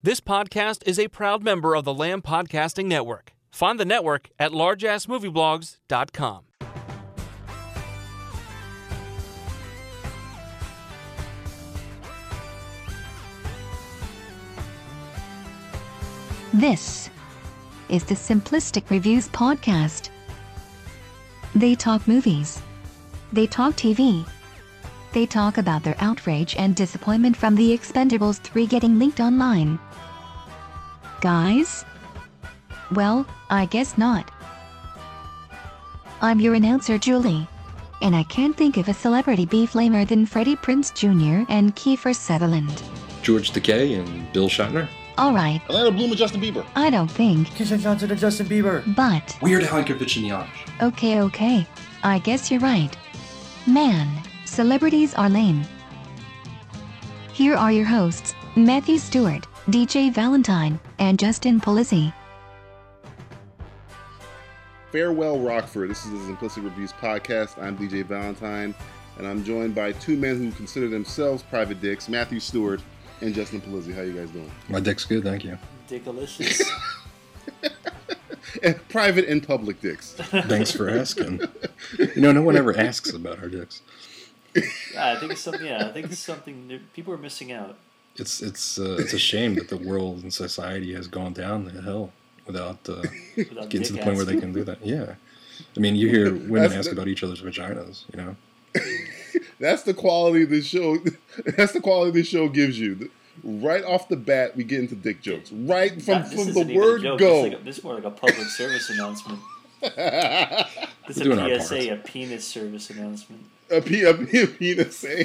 This podcast is a proud member of the Lamb Podcasting Network. Find the network at largeassmovieblogs.com. This is the Simplistic Reviews Podcast. They talk movies. They talk TV. They talk about their outrage and disappointment from The Expendables 3 getting leaked online. Guys? Well, I guess not. I'm your announcer, Julie. And I can't think of a celebrity beef lamer than Freddie Prinze Jr. and Kiefer Sutherland. George Takei and Bill Shatner. Alright, Orlando Bloom and Justin Bieber. I don't think, Keisha Johnson and Justin Bieber. but Weird Al Yankovic and Yash. okay, okay. I guess you're right. Man, celebrities are lame. Here are your hosts, Matthew Stewart, DJ Valentine, and Justin Polizzi. Farewell, Rockford. This is the Simplistic Reviews podcast. I'm DJ Valentine, and I'm joined by two men who consider themselves private dicks, Matthew Stewart and Justin Polizzi. How you guys doing? My dick's good, thank you. Dick delicious. Eh, private and public dicks. Thanks for asking. You know, no one ever asks about our dicks. Yeah, I think it's something. Yeah, I think it's something that people are missing out. It's it's uh, it's a shame that the world and society has gone down the hill without uh, Without getting to the point where they can do that. Yeah, I mean, you hear women That's ask the- about each other's vaginas. You know, That's the quality this show. That's the quality this show gives you. Right off the bat, we get into dick jokes. Right from, Not- from the isn't even a word go. This, like a, this is more like a public service announcement. This is We're doing our a PSA, a penis service announcement. A, P, a, P, a penis A.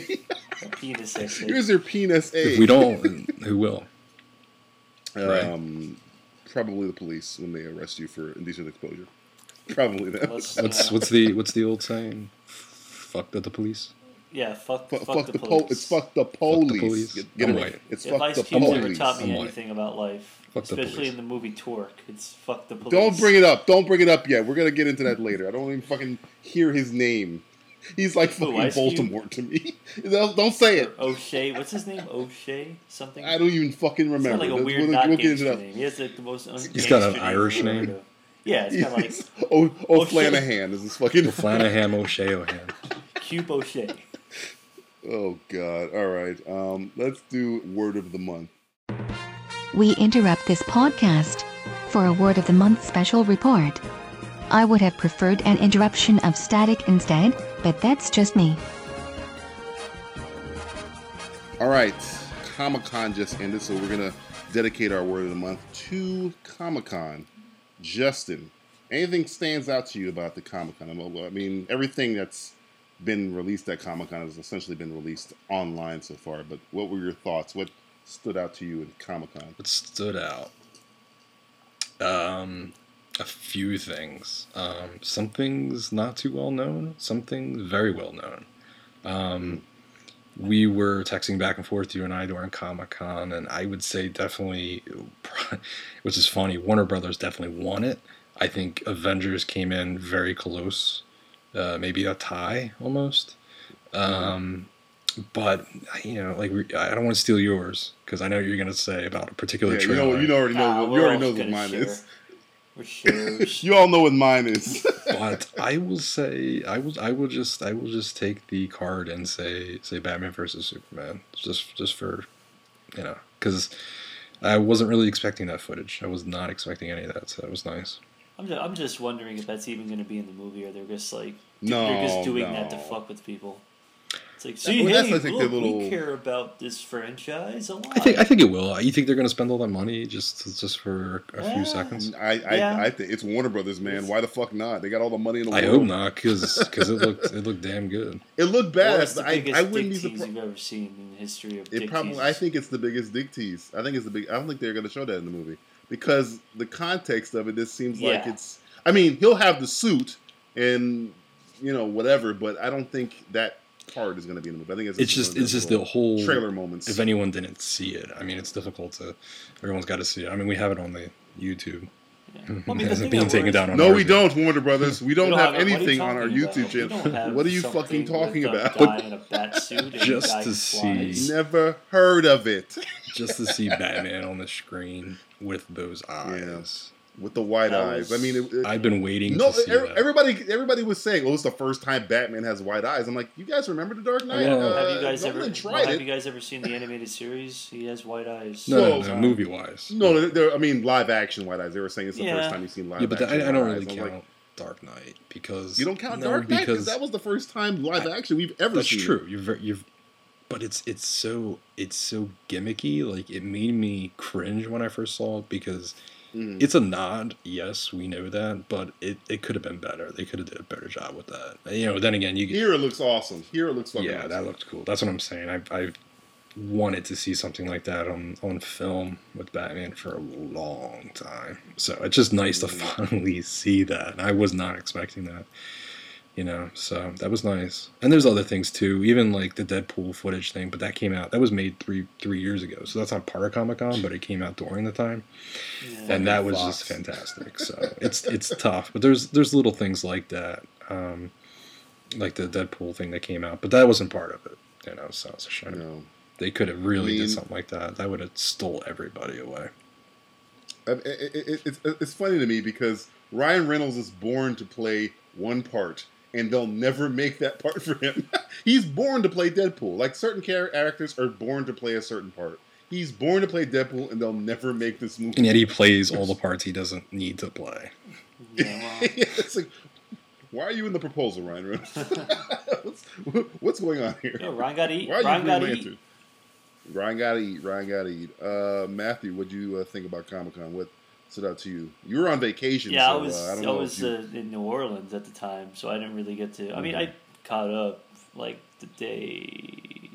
A penis essay. Here's your penis A. if we don't, who will? Right. Um, probably the police when they arrest you for indecent exposure. Probably them. Let's, What's what's the what's the old saying? Fuck the, the police. yeah, fuck, Fu- fuck, fuck, the, the, po- police. It's fuck the police. police. Get, get I'm it white. right. It's If fuck Ice the Cube's ever police. taught me I'm white. anything about life, Fuck the especially police. in the movie Torque, it's fuck the police. Don't bring it up. Don't bring it up yet. We're gonna get into that later. I don't even fucking hear his name. He's like Who, fucking Ice Cube? Baltimore to me. don't, don't say it. O'Shea, what's his name? O'Shea something. I don't even fucking It's got remember. like a We'll- weird we'll, not we'll get into gangster that. name. He has like the most. Un- He's got an Irish I've name? Yeah, it's kind of like Oh, oh, O'Shea. Is this fucking. Flanahan O'Shea O'Han. Cube O'Shea. Oh God! All right. Um, let's do word of the month. We interrupt this podcast for a Word of the Month special report. I would have preferred an interruption of static instead, but that's just me. All right, Comic Con just ended, so we're gonna dedicate our word of the month to Comic Con. Justin, anything stands out to you about the Comic Con? I mean, everything that's been released at Comic Con has essentially been released online so far. But what were your thoughts? What stood out to you in Comic Con? What stood out? Um, a few things. Um, some things not too well known. Some things very well known. Um, we were texting back and forth, you and I, during Comic Con, and I would say definitely, which is funny, Warner Brothers definitely won it. I think Avengers came in very close, uh, maybe a tie almost. Um, but you know, like I don't want to steal yours because I know you're gonna say about a particular Yeah, you trailer. know, you already know. Nah, what- you already know what mine share. is. We're sharers. You all know what mine is. but I will say I will I will just I will just take the card and say say Batman versus Superman just just for you know because I wasn't really expecting that footage. I was not expecting any of that, so that was nice. I'm just, I'm just wondering if that's even going to be in the movie, or they're just like No, they're just doing that to fuck with people. It's like, see, well, that's, hey, I think, look, their little- we care about this franchise a lot. I think I think it will. You think they're going to spend all that money just just for a few seconds? I, I, Yeah. I think it's Warner Brothers, man. Why the fuck not? They got all the money in the world. I hope not, because it looked it looked damn good. It looked Or bad. it's the I, biggest I wouldn't be dick tease surprised. you've ever seen in the history of It dick probably. teases. I think it's the biggest dick tease. I think it's the big. I don't think they're going to show that in the movie because the context of it. This seems like it's. I mean, he'll have the suit and you know whatever, but I don't think that part is going to be in the movie. I think it's, It's just it's just the whole trailer moments. If anyone didn't see it, I mean, it's difficult to. Everyone's got to see it. I mean, we have it on the YouTube. Well, I mean, Has thing it being taken worries- down on No, we yet. don't, Warner Brothers. We don't, don't have, have it. What are you anything on our YouTube about? Channel. What are you fucking talking about? guy in a bat suit Just to who see- flies. Never heard of it. Just to see Batman on the screen with those eyes. With the white That eyes. I mean, it, it- I've been waiting no. to see er- that. everybody, everybody was saying, "Oh, it's the first time Batman has white eyes." I'm like, you guys remember the Dark Knight? Yeah. Uh, have you guys Nolan ever? tried well, have it? you guys ever seen the animated series? He has white eyes. no, no, no, movie wise. No, they're- they're- I mean live action white eyes. They were saying it's the Yeah. first time you've seen live Yeah, but that, action. I, I don't really eyes. count like, Dark Knight because you don't count no, Dark Knight because because that was the first time live action we've ever that's seen. true. You've ver- you've, but it's it's so it's so gimmicky. Like it made me cringe when I first saw it because Mhm. it's a nod. Yes, we know that, but it, it could have been better. They could have did a better job with that. You know. Then again, you get Here it looks awesome. Here it looks fucking yeah, awesome. that looked cool. That's what I'm saying. I I wanted to see something like that on on film with Batman for a long time. So it's just nice to finally see that. And I was not expecting that. You know, so that was nice. And there's other things too, even like the Deadpool footage thing, but that came out that was made three three years ago. So that's not part of Comic Con, but it came out during the time. Yeah. And that was Fox. just fantastic. So it's it's tough. But there's there's little things like that. Um like the Deadpool thing that came out, but that wasn't part of it. You know, so it's a shame. You know. They could have really I mean- did something like that. That would have stole everybody away. I- I- I- I- it's, it's funny to me because Ryan Reynolds is born to play one part, and they'll never make that part for him. He's born to play Deadpool. Like certain characters are born to play a certain part. He's born to play Deadpool, and they'll never make this movie. And yet he plays all the parts he doesn't need to play. Yeah, well, it's like, why are you in the proposal, Ryan what's, what's going on here? no, Ryan got to eat. Why are you Ryan Green got to eat. Ryan gotta eat. Ryan gotta eat. Uh, Matthew, what do you uh, think about Comic Con? What stood out to you? You were on vacation. Yeah, so, I was Uh, I I, was you, uh, in New Orleans at the time, so I didn't really get to. I mean, Mhm. I caught up like the day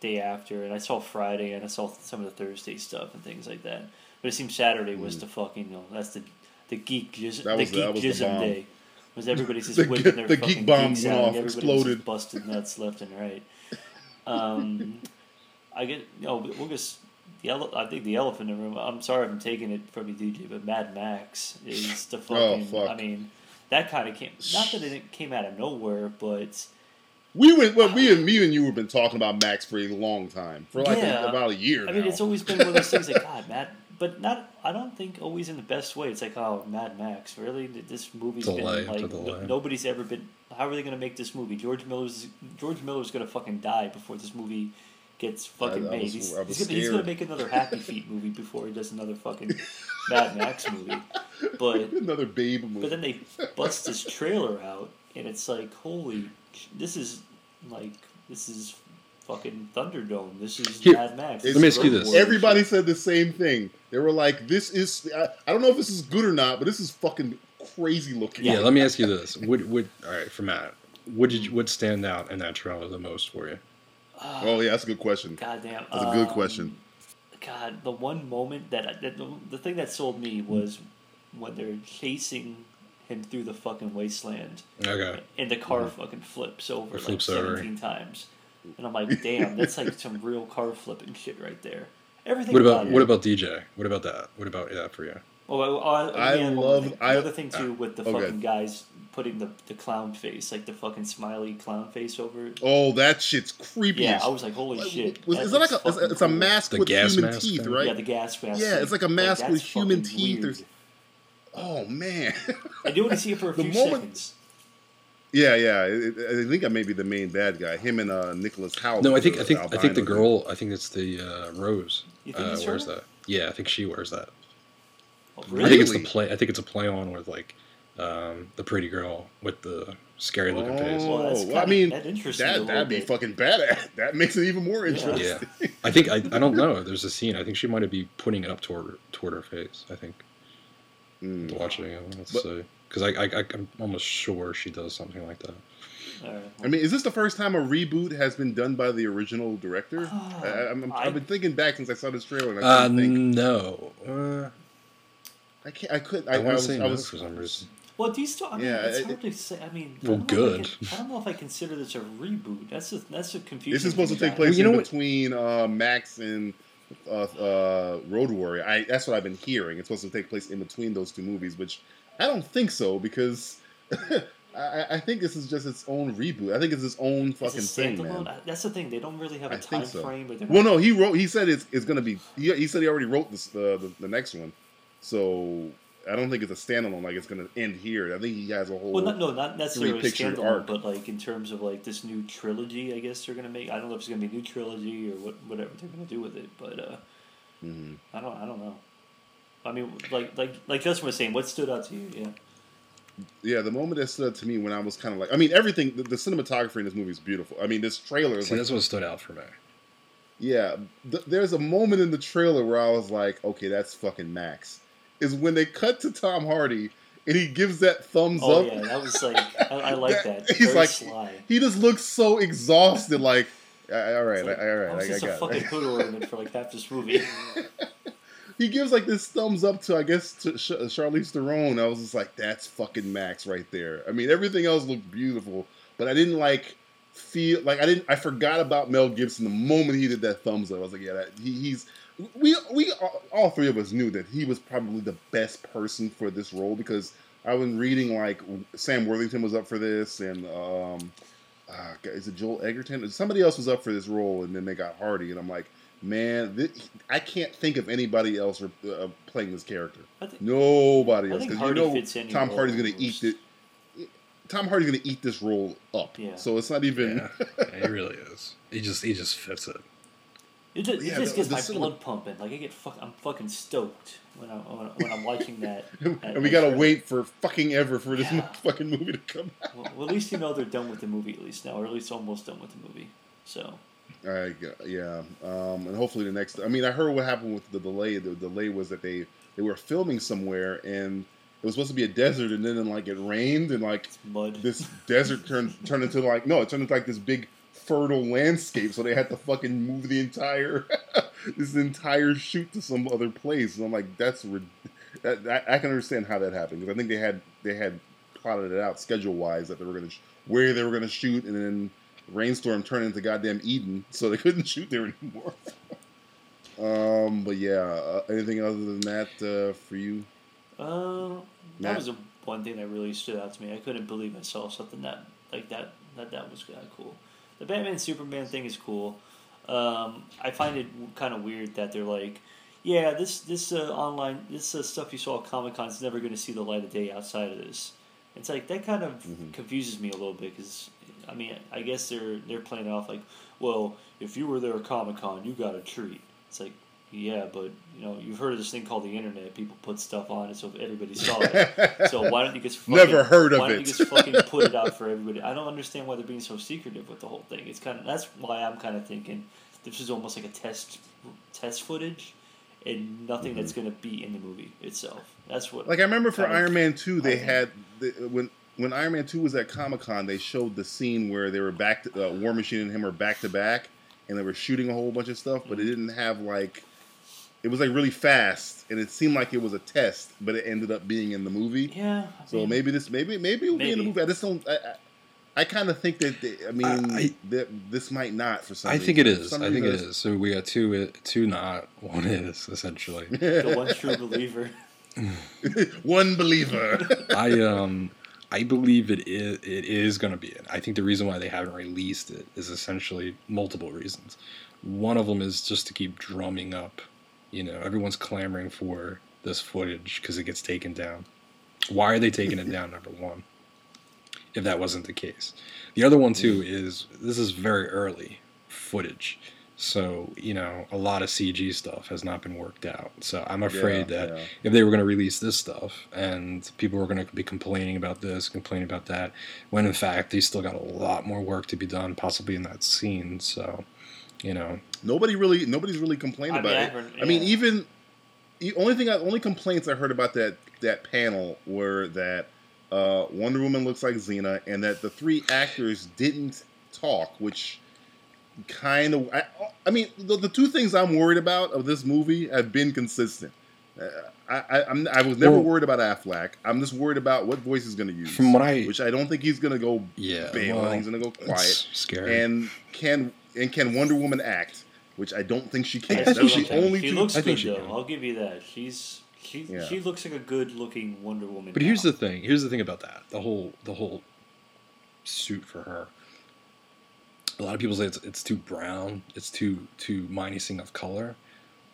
day after, and I saw Friday, and I saw some of the Thursday stuff and things like that. But it seemed Saturday was the fucking you know, that's the the geek jism, Mm. That was- the geek that was the jism day. Was everybody's just The whipping their the fucking geek bomb went out, off, exploded. busted nuts left and right. Um, I get you know we'll just the ele- I think the elephant in the room. I'm sorry if I'm taking it from you, DJ, but Mad Max is the oh, fucking. Oh, fuck. I mean, that kind of came. Not that it came out of nowhere, but we went. Well, we and me and you have been talking about Max for a long time, for like a- about a year. I mean, it's always been one of those things like God, Mad. But not. I don't think always in the best way. It's like, oh, Mad Max. Really, this movie's Delay been like no- nobody's ever been. How are they going to make this movie? George Miller's George Miller's going to fucking die before this movie gets fucking I made. was- he's, I was he's, gonna, he's gonna make another Happy Feet movie before he does another fucking Mad Max movie. But another Babe movie. but then they bust this trailer out, and it's like, holy, this is like this is fucking Thunderdome. This is Here, Mad Max. let me ask you this. Everybody shit. said the same thing. They were like, "This is." I, I don't know if this is good or not, but this is fucking crazy looking. Yeah, let me ask you this. Would would all right, for Matt, what did you, what stand out in that trailer the most for you? Oh yeah, that's a good question. Goddamn. That's a good um, question. God, the one moment that, that the, the thing that sold me was when they're chasing him through the fucking wasteland, Okay. and the car fucking flips over It like flips over. seventeen times, and I'm like, damn, that's like some real car flipping shit right there. Everything. What about it. what about DJ? What about that? What about that for you? Oh, I, I, I yeah, one love- thing- I- the other thing too with the okay. fucking guys putting the, the clown face, like the fucking smiley clown face over it. Oh, that shit's creepy. Yeah, I was like, holy Like, shit. was- that is that like a? looks It's, fucking a mask The with gas human mask teeth, thing? right? Yeah, the gas mask. Yeah, thing. it's like a mask that's with human teeth. weird. There's- Oh man. I do want to see it for a The few moment- seconds. yeah, yeah. It, it- I think I may be the main bad guy. Him and uh, Nicholas Hoult. No, I think I think I think the albino girl. I think it's the uh, Rose. You think uh, wears her? that. Yeah, I think she wears that. Oh, I think it's the play. I think it's a play on with like um, the pretty girl with the scary looking face. Oh, Well, that's well, I kinda- mean, that interesting that, that'd be bit. fucking badass. That makes it even more interesting. Yeah, I think I, I don't know. There's a scene. I think she might be putting it up toward toward her face. I think Mm. watching it. Let's But- see, because I, I I I'm almost sure she does something like that. All right, I mean, is this the first time a reboot has been done by the original director? Ah, I, I'm, I'm, I- I've been thinking back since I saw this trailer, and I Uh, think. no. Uh, I can't. I couldn't. I, I, I, want to was. say I no was. for some reason. Well, do you still? I mean, Yeah, it's it- hard to say. I mean, Well, I don't know if I good. can- I, don't know if I consider this a reboot. That's a, that's a confusing. This is supposed to take place Well, you know in what- between uh, Max and uh, uh, Road Warrior. I that's what I've been hearing. It's supposed to take place in between those two movies, which I don't think so because I, I think this is just its own reboot. I think it's its own fucking it thing, standalone? man. Uh, That's the thing. They don't really have a I time so. frame. But they're Well, no, he wrote. He said it's it's gonna be. He, he said he already wrote this the, the the next one, so I don't think it's a standalone. Like it's gonna end here. I think he has a whole. Well, not, no, not necessarily three-picture standalone, arc. but like in terms of like this new trilogy, I guess they're gonna make. I don't know if it's gonna be a new trilogy or what, whatever they're gonna do with it, but uh, Mhm. I don't, I don't know. I mean, like, like, like Justin was saying, what stood out to you? Yeah, Yeah, the moment that stood out to me when I was kind of like, I mean, everything. The, the cinematography in this movie is beautiful. I mean, this trailer is See, like, that's what stood out for me. yeah. Th- there's a moment in the trailer where I was like, okay, that's fucking Max. Is when they cut to Tom Hardy and he gives that thumbs oh up. yeah, that was like, I, I like that. He's Very like, sly. he just looks so exhausted. Like, all right, like, all right, I was I, I just a fucking hood ornament for like half this movie. he gives like this thumbs up to I guess to Sh- uh, Charlize Theron. I was just like, that's fucking Max right there. I mean, everything else looked beautiful, but I didn't like feel like I didn't. I forgot about Mel Gibson the moment he did that thumbs up. I was like, yeah, that, he, he's. We we all, all three of us knew that he was probably the best person for this role because I was reading like Sam Worthington was up for this and. um uh, is it Joel Edgerton? Somebody else was up for this role, and then they got Hardy, and I'm like, man, thi- I can't think of anybody else uh, playing this character. I think, Nobody I else, because you know fits any Tom Hardy's gonna eat it. Tom Hardy's gonna eat this role up. Yeah. So it's not even. Yeah, yeah, he really is. He just he just fits it. It just, Yeah, it just the- gets the my cinema- blood pumping. Like I get, fuck, I'm fucking stoked when I when, when I'm watching that. and we gotta wait for fucking ever for this Yeah. fucking movie to come out. Well, well, at least you know they're done with the movie at least now, or at least almost done with the movie. So I yeah, um, and hopefully the next. I mean, I heard what happened with the delay. The delay was that they they were filming somewhere and it was supposed to be a desert, and then like it rained and like this desert turned turned into like no, it turned into like this big fertile landscape. So they had to fucking move the entire this entire shoot to some other place. And I'm like, that's rid- that, that I can understand how that happened because I think they had they had plotted it out schedule wise that they were gonna sh- where they were gonna shoot, and then rainstorm turned into goddamn Eden, so they couldn't shoot there anymore. um, but yeah, uh, anything other than that uh, for you? Uh, that was a, one thing that really stood out to me. I couldn't believe I saw something that like that. That that was kind of cool. The Batman Superman thing is cool. Um, I find it kind of weird that they're like, yeah, this this uh, online this uh, stuff you saw at Comic Con is never going to see the light of day outside of this. It's like that kind of Mhm. confuses me a little bit because I mean I guess they're they're playing it off like, well, if you were there at Comic Con, you got a treat. It's like, yeah, but you know you've heard of this thing called the internet. People put stuff on it so everybody saw it. So why don't you just fucking, Never heard of why don't you just fucking put it out for everybody? I don't understand why they're being so secretive with the whole thing. It's kind of that's why I'm kind of thinking this is almost like a test test footage and nothing that's going to be in the movie itself. That's what Mm-hmm. Like I remember for kind of- Iron Man two, they had the, when when Iron Man two was at Comic Con, they showed the scene where they were back. To, uh, War Machine and him were back to back, and they were shooting a whole bunch of stuff, but it didn't have like. It was like really fast, and it seemed like it was a test, but it ended up being in the movie. yeah. I So mean, maybe this, maybe maybe it will be in the movie. I just don't. I, I, I kind of think that. They, I mean, I- that this might not for some. I think it reason. For is. I think it reason, is. So we got two, two not, one is essentially. the one true believer. One believer. I um, I believe it is. It is going to be it. I think the reason why they haven't released it is essentially multiple reasons. One of them is just to keep drumming up. You know, everyone's clamoring for this footage because it gets taken down. Why are they taking it down? Number one, if that wasn't the case. The other one too mm-hmm. is this is very early footage. So, you know, a lot of CG stuff has not been worked out. So I'm afraid Yeah, that yeah. if they were going to release this stuff and people were going to be complaining about this, complaining about that, when in fact they still got a lot more work to be done, possibly in that scene. So, you know, Nobody really, nobody's really complained I about mean, I it. heard- I mean, even the only thing, I, only complaints I heard about that that panel were that uh, Wonder Woman looks like Xena, and that the three actors didn't talk, which kind of. I, I mean, the, the two things I'm worried about of this movie have been consistent. Uh, I, I, I'm, I was never Well- worried about Affleck. I'm just worried about what voice he's going to use. From what I- which I don't think he's going to go yeah, bail. well, he's going to go quiet scary. and can and can Wonder Woman act? which I don't think she can. still That's don't the only she two. looks I good think she though. can. I'll give you that. She's she Yeah. she looks like a good looking Wonder Woman. But here's the thing. Here's the thing about that. The whole the whole suit for her. A lot of people say it's it's too brown. It's too too minusing of color.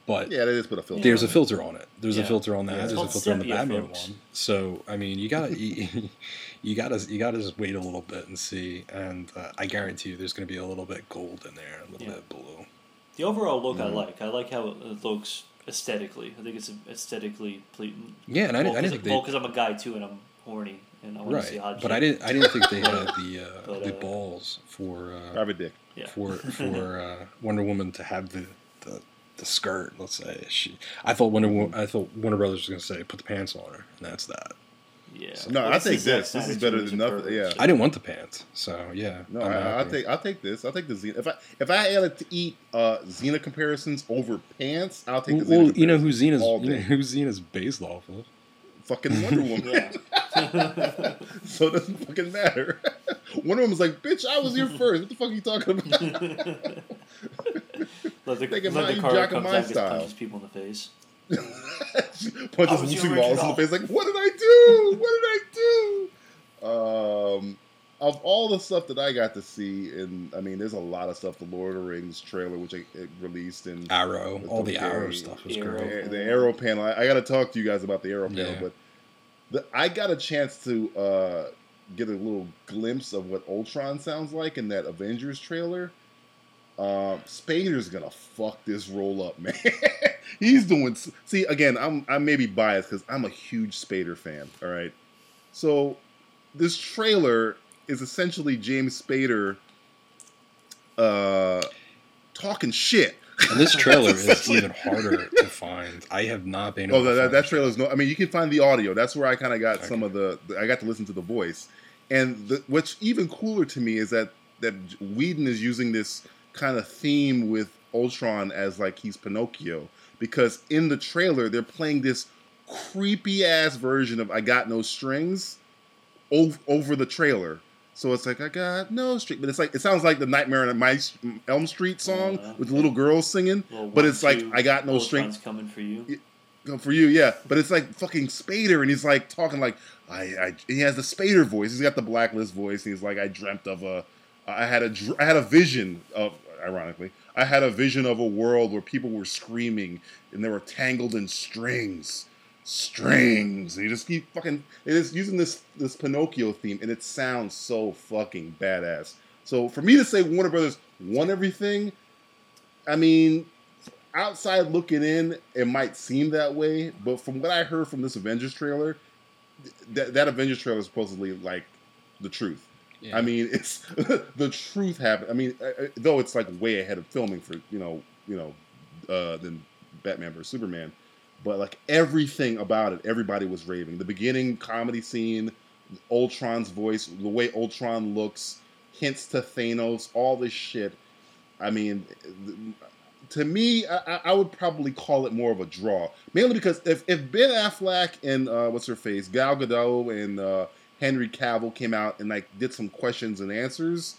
But Yeah, they just put a filter. there's on a it. filter on it. There's Yeah. a filter on that. Yeah. There's a filter on the Batman folks. one. So I mean, you gotta you, you gotta you gotta just wait a little bit and see. And uh, I guarantee you, there's gonna be a little bit gold in there, a little Yeah. bit blue. the overall look Mm-hmm. I like. I like how it looks aesthetically. I think it's aesthetically pleasing. Yeah, and I, well, didn't- I didn't think they well, because I'm a guy too, and I'm horny, and I want to see right, hot. but I didn't I didn't think they had the uh, But, the uh, balls for uh, Private dick. For for uh, Wonder Woman to have the, the the skirt. Let's say she. I thought Wonder Wo- I thought Warner Brothers was gonna say put the pants on her, and that's that. yeah. No, I it's take this. This is better than he's nothing. pervert. Yeah. I didn't want the pants, so yeah. No, I'm I, I'll take I'll take this. I'll take the Xena. If I if I had to eat uh, Xena comparisons over pants, I'll take Well, the Xena. well, you know who comparisons Xena's all you know who Xena's based off of. fucking Wonder Woman. So it doesn't fucking matter. Wonder Woman's like, bitch, I was here first. What the fuck are you talking about? Let the, Thinking let the car jacking comes my out and just style. punches people in the face. Punches was the Lucy Lawless in the face, like, what did I do? What did I do? Um, of all the stuff that I got to see, and I mean, there's a lot of stuff. The Lord of the Rings trailer, which I, it released in Arrow, With all the the Arrow very- stuff was Arrow. great. the, the Arrow panel. I, I got to talk to you guys about the Arrow panel, Yeah. but the, I got a chance to uh, get a little glimpse of what Ultron sounds like in that Avengers trailer. Um, Spader's gonna fuck this roll up, man. He's doing. See, again, I'm I may be biased because I'm a huge Spader fan. All right, so this trailer is essentially James Spader uh, talking shit. And this trailer is even harder to find. I have not been. Oh, that, that, that trailer is no. I mean, you can find the audio. That's where I kind of got some of the, the- I got to listen to the voice, and the, what's even cooler to me is that that Whedon is using this kind of theme with Ultron as like he's Pinocchio because in the trailer they're playing this creepy ass version of "I Got No Strings" over, over the trailer. So it's like I got no string, but it's like it sounds like the Nightmare on My Elm Street song Uh, with the little girls singing, but one, it's like two, I got no strings. coming for you. For you, yeah. But it's like fucking Spader, and he's like talking like I, I. He has the Spader voice. He's got the blacklist voice. He's like, I dreamt of a, I had a, I had a vision of, ironically, I had a vision of a world where people were screaming and they were tangled in strings, strings. And you just keep fucking. It is using this this Pinocchio theme, and it sounds so fucking badass. So for me to say Warner Brothers won everything, I mean, outside looking in, it might seem that way, but from what I heard from this Avengers trailer, th- that that Avengers trailer is supposedly like the truth. Yeah. I mean, it's the truth happened. I mean, uh, uh, though it's like way ahead of filming for you know, you know, uh, than Batman vs Superman, but like everything about it, everybody was raving. The beginning comedy scene, Ultron's voice, the way Ultron looks, hints to Thanos, all this shit. I mean, to me, I, I- would probably call it more of a draw, mainly because if, if Ben Affleck and uh, what's her face, Gal Gadot and uh, Henry Cavill came out and like did some questions and answers,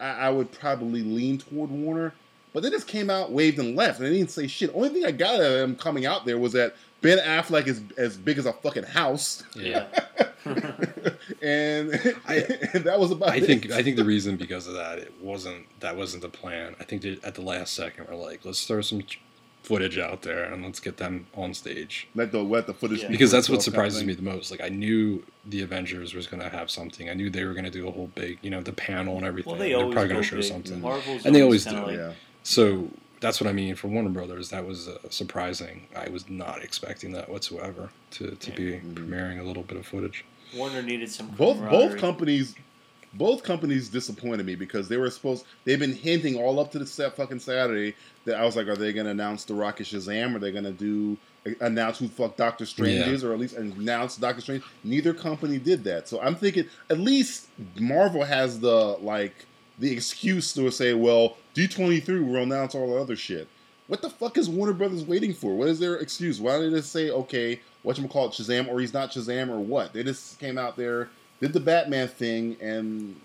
I, I would probably lean toward Warner. But they just came out, waved, and left, and they didn't say shit. Only thing I got out of them coming out there was that Ben Affleck is as big as a fucking house, Yeah. and, I- and that was about I it. think I think the reason because of that it wasn't that wasn't the plan. I think that at the last second we're like, let's throw some ch- footage out there and let's get them on stage let the let the footage Yeah. because that's what itself kind of surprises me the most. Like I knew the Avengers was going to have something. I knew they were going to do a whole big, you know, the panel and everything. Well, they They're probably going to show big. something. Marvel's And they always do, like- yeah. So that's what I mean for Warner Brothers. That was uh, surprising. I was not expecting that whatsoever to, to Yeah. be Mhm. premiering a little bit of footage. Warner needed some both both companies both companies disappointed me because they were supposed they've been hinting all up to the set fucking Saturday that I was like, are they gonna announce the Rocket Shazam? Are they gonna do uh, announce who fuck Doctor Strange Yeah. is, or at least announce Doctor Strange? Neither company did that, so I'm thinking at least Marvel has the like the excuse to say, well, D23 will announce all the other shit. What the fuck is Warner Brothers waiting for? What is their excuse? Why don't they just say, okay, what you call it, Shazam, or he's not Shazam, or what? They just came out there, did the Batman thing, and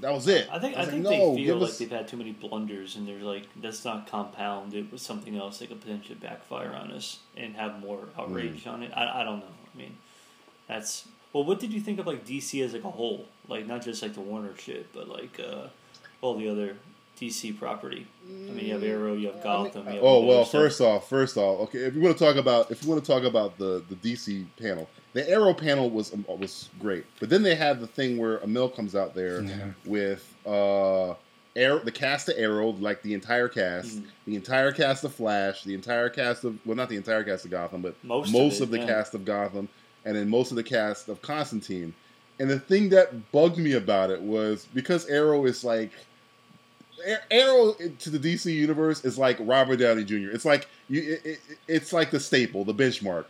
that was it. I think I, was think like, they no, feel like us- they've had too many blunders, and they're like, let's not compound it with something else that could potentially backfire on us and have more outrage Hmm. on it. I, I don't know. I mean, that's well. What did you think of like DC as like a whole? Like not just like the Warner shit, but like uh, all the other DC property. I mean, you have Arrow, you have Gotham. you have Oh well, stuff. first off, first off, okay. If you want to talk about, if you want to talk about the the DC panel, the Arrow panel was um, was great, but then they had the thing where Amell comes out there Yeah. with uh, Arrow, the cast of Arrow, like the entire cast, Mhm. the entire cast of Flash, the entire cast of well, not the entire cast of Gotham, but Most most, of of, it, the yeah. cast of Gotham, and then most of the cast of Constantine. And the thing that bugged me about it was because Arrow is like Arrow to the DC universe is like Robert Downey Jr. It's like you, it, it, it's like the staple, the benchmark.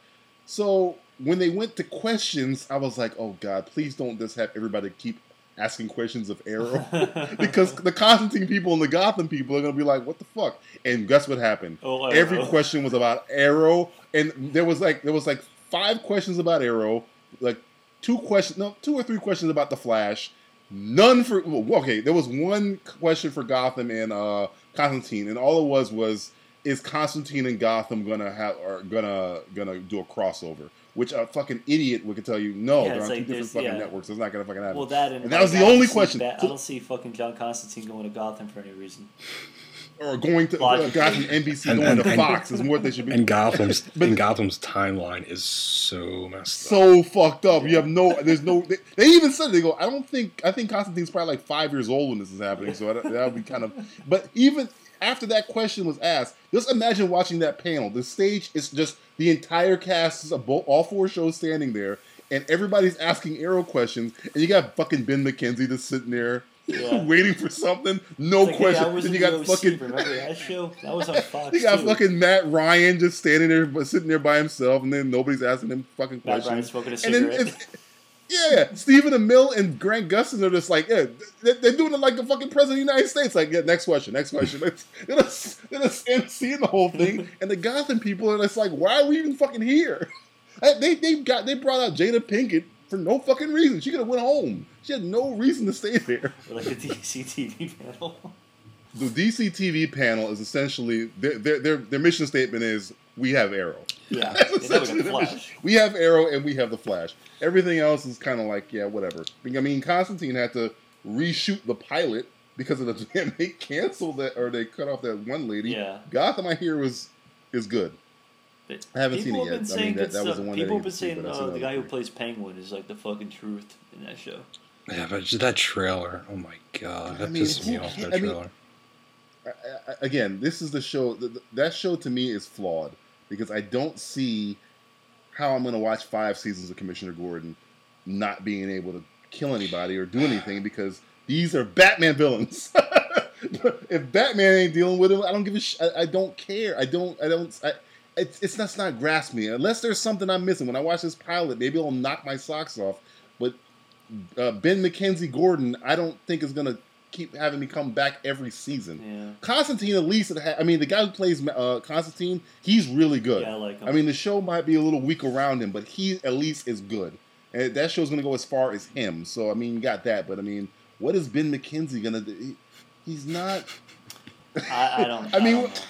So when they went to questions, I was like, oh god, please don't just have everybody keep asking questions of Arrow because the Constantine people and the Gotham people are gonna be like, what the fuck? And guess what happened? Oh, Every know. question was about Arrow, and there was like there was like five questions about Arrow, like two questions, no, two or three questions about the Flash. None for well, okay. There was one question for Gotham and uh, Constantine, and all it was was is Constantine and Gotham gonna have are gonna gonna do a crossover? Which a fucking idiot would could tell you no. Yeah, they're on like two different fucking yeah. networks. It's not gonna fucking happen. Well, that and, And that like, was the I only question. Bat- I don't see fucking John Constantine going to Gotham for any reason. or going to uh, Logically. Gotham NBC And- going and- to and- Fox is more they should be. And Gotham's But- and Gotham's timeline is so messed up. so fucked up. You have no. There's no. They, they even said they go. I don't think. I think Constantine's probably like five years old when this is happening. So that that would be kind of. But even after that question was asked, just imagine watching that panel. The stage is just the entire cast is both, all four shows standing there, and everybody's asking Arrow questions, and you got fucking Ben McKenzie just sitting there. Yeah. waiting for something, no like, question. was then you got fucking that show? That was on Fox. you got too. fucking Matt Ryan just standing there, sitting there by himself, and then nobody's asking him fucking Matt questions. Ryan smoking a and then cigarette. yeah, Stephen Amell and Grant Gustin are just like, yeah, they- they're doing it like the fucking president of the United States. Like, yeah, next question, next question. They're just, they're just the whole thing, and the Gotham people are just like, why are we even fucking here? They they got they brought out Jada Pinkett for no fucking reason. She could have went home. She had no reason to stay there. Like a DC TV panel. The DC TV panel is essentially their their their, their mission statement is we have Arrow. Yeah, That's essentially got. Flash. We have Arrow and we have the Flash. Everything else is kind of like yeah, whatever. I mean, Constantine had to reshoot the pilot because of the they canceled that or they cut off that one lady. Yeah. Gotham, I hear was is good. But I haven't people seen it have yet. been I mean, saying that- good that was stuff. the one that People have been saying but I uh, the guy who plays Penguin is like the fucking truth in that show. Yeah, but just that trailer. Oh my god, that I mean, pisses me off. ca- That I mean, trailer. Again, this is the show. th- th- That show to me is flawed because I don't see how I'm going to watch five seasons of Commissioner Gordon not being able to kill anybody or do anything because these are Batman villains. if Batman ain't dealing with him, I don't give a sh- I, I don't care. I don't. I don't. I, it's it's that's not grasp me unless there's something I'm missing. When I watch this pilot, maybe it'll knock my socks off. But uh, Ben McKenzie Gordon, I don't think is going to keep having me come back every season. Yeah. Constantine at least I mean the guy who plays uh, Constantine he's really good. Yeah, I like him. I mean the show might be a little weak around him, but he at least is good. And that show's gonna go as far as him. So I mean you got that, but I mean what is Ben McKenzie gonna do? He, he's not. I, I don't. I mean, don't.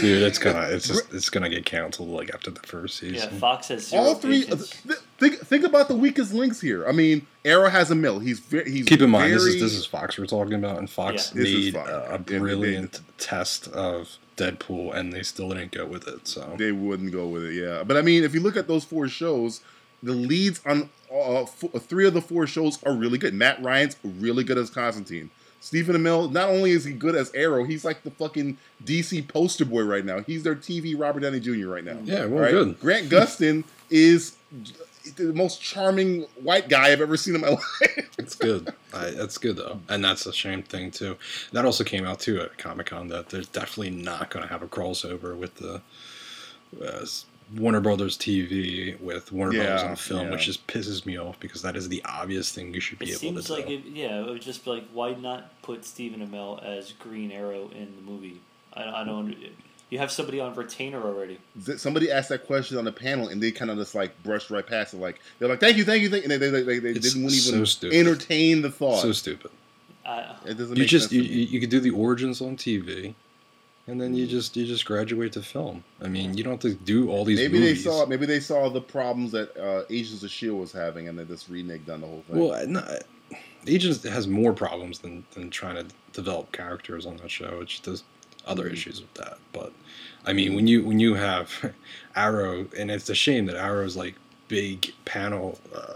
Dude, it's gonna it's just it's gonna get canceled like after the first season. yeah, season. Fox has zero All three. patience. Th- think think about the weakest links here. I mean Arrow has Amell. He's very. He's Keep in mind, this very- is this is Fox we're talking about, and Fox Yeah. This is made Fox. uh, a And they- brilliant test of Deadpool, and they still didn't go with it. So They wouldn't go with it, yeah. But I mean, if you look at those four shows, the leads on uh, f- three of the four shows are really good. Matt Ryan's really good as Constantine. Stephen Amell, not only is he good as Arrow, he's like the fucking DC poster boy right now. He's their TV Robert Downey Jr. right now. Yeah, well, right? good. Grant Gustin is the most charming white guy I've ever seen in my life. it's good. I, that's good though, and that's a shame thing too. That also came out too at Comic Con that there's definitely not going to have a crossover with the uh, Warner Brothers TV with Warner Brothers Yeah, on film, yeah. which just pisses me off because that is the obvious thing you should be It able seems to like do. it, yeah, it would just be like why not put Stephen Amell as Green Arrow in the movie? I, I don't. You have somebody on retainer already. Somebody asked that question on the panel, and they kind of just like brushed right past it. Like they're like, "Thank you, thank you, thank," you. and they they, they, they didn't so even stupid. entertain the thought. so stupid. I, I, It doesn't You make just sense you, to me. you you could do the origins on TV, and then you just you just graduate to film. I mean, you don't have to do all these. Maybe movies. they saw maybe they saw the problems that uh, Agents of Shield was having, and they just reneged on the whole thing. Well, no, Agents has more problems than than trying to develop characters on that show. It's there's other Mhm. issues with that. But I mean, when you when you have Arrow, and it's a shame that Arrow's like big panel uh,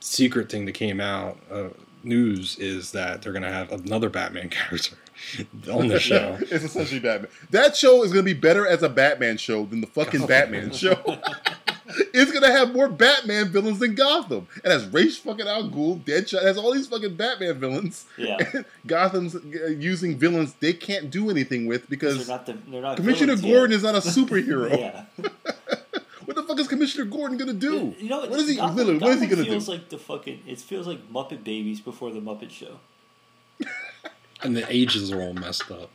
secret thing that came out. Uh, news is that they're gonna have another Batman character on the show. It's essentially Batman. That show is gonna be better as a Batman show than the fucking Gotham. Batman show. it's gonna have more Batman villains than Gotham. It has Ra's fucking Al Ghul, Deadshot. It has all these fucking Batman villains. yeah. Gotham's uh, using villains they can't do anything with Because they're not the, they're not Commissioner Gordon yet. is not a superhero. yeah. What the fuck is Commissioner Gordon gonna do? You know what is he Gotham, literally? What is he gonna do? feels like the fucking. It feels like Muppet Babies before the Muppet Show. And the ages are all messed up.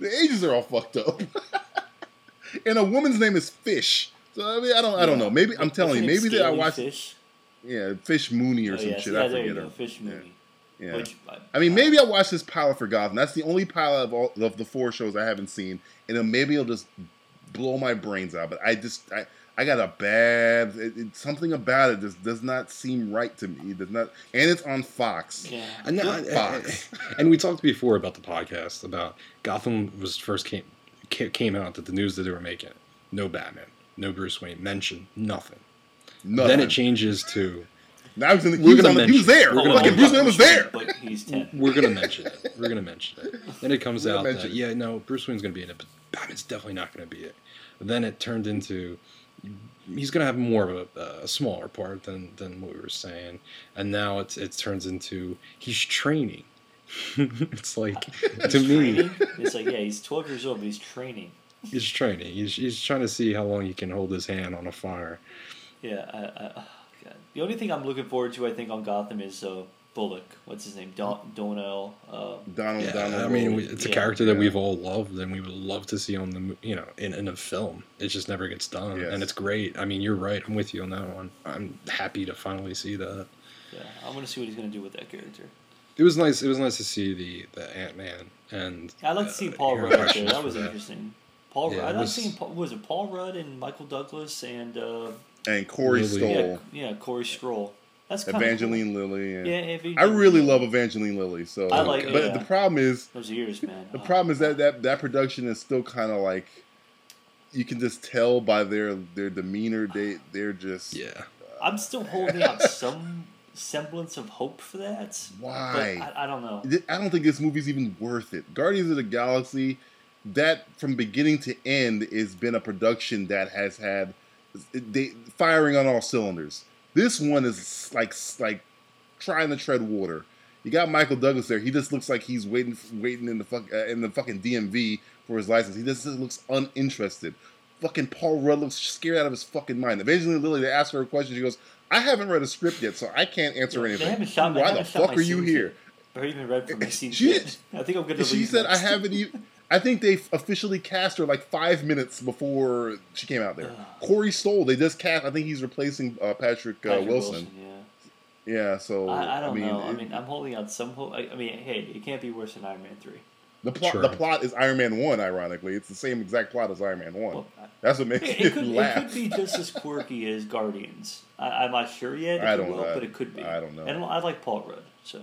The ages are all fucked up. and a woman's name is Fish. So I mean, I don't, I don't know. Maybe I'm telling you, Isn't it maybe that I Scaly watched, Fish. yeah, Fish Mooney or Oh, some yeah, shit. yeah, I there you forget go. her. Fish Yeah. Yeah. Which, uh, I mean, uh, maybe I'll watch this pilot for Gotham. That's the only pilot of all of the four shows I haven't seen, and then maybe it'll just blow my brains out. But I just, I, I got a bad. It, it, something about it just does not seem right to me. It does not, and it's on Fox. Yeah. And, uh, Fox. and we talked before about the podcast about Gotham was first came came out that the news that they were making no Batman, no Bruce Wayne mention nothing. Nothing. Then it changes to Now he's in the, he, We're was gonna on the- he was mention- there. we're gonna Bruce Wayne was there. But he's ten. we're gonna mention it. We're gonna mention it. Then it comes We're out that it. yeah, no, Bruce Wayne's gonna be in it, but Batman's definitely not gonna be it. Then it turned into he's gonna have more of a, a smaller part than than what we were saying, and now it's it turns into he's training. it's like to me, It's like yeah, he's twelve years old, but he's training. he's training. He's he's trying to see how long he can hold his hand on a fire. Yeah. I, I, oh. The only thing I'm looking forward to, I think, on Gotham is uh, Bullock. What's his name? Don Donell. Uh, Donald, Yeah, Donald. I mean, we, it's a Yeah. character that Yeah. we've all loved, and we would love to see on the you know in, in a film. It just never gets done, Yes. and it's great. I mean, you're right. I'm with you on that one. I'm happy to finally see that. yeah. I want to see what he's gonna do with that character. It was nice. It was nice to see the the Ant Man and. I'd like to see uh, Paul Rudd up there. questions That was interesting. Paul Yeah, Rudd. I like was- seeing Paul, was it Paul Rudd and Michael Douglas and uh, and Corey Really? Stoll, yeah, yeah, Corey Stoll. That's kind Evangeline Lilly. And Yeah, Evangeline. I really love Evangeline Lilly. So, I like but yeah. the problem is, those years, man. the Oh. problem is that that that production is still kind of like you can just tell by their their demeanor. They they're just Yeah, I'm still holding out some semblance of hope for that. Why? But I, I don't know. I don't think this movie's even worth it. Guardians of the Galaxy, that from beginning to end has been a production that has had they firing on all cylinders. This one is like like trying to tread water. You got Michael Douglas there. He just looks like he's waiting waiting in the fuck uh, in the fucking DMV for his license. He just looks uninterested. Fucking Paul Rudd looks scared out of his fucking mind. Evangeline Lilly, they ask her a question. She goes, "I haven't read a script yet, so I can't answer They anything. shot. Why the fuck are you here?" yet. Or even read from my scenes She- yet. I think I'm gonna. She leave said, "I haven't even." I think they officially cast her like five minutes before she came out there. Corey Stoll, they just cast. I think he's replacing uh, Patrick, uh, Patrick Wilson. Yeah. Yeah, so I, I don't know. I mean, I'm holding out some hope. I, I mean, hey, it can't be worse than Iron Man three. the plot. Sure. The plot is Iron Man one. Ironically, it's the same exact plot as Iron Man one. Well, That's what makes It, me it, could, it could be just as quirky as Guardians. I, I'm not sure yet. If I don't will, know. but it could be. I don't know. And I like Paul Rudd, so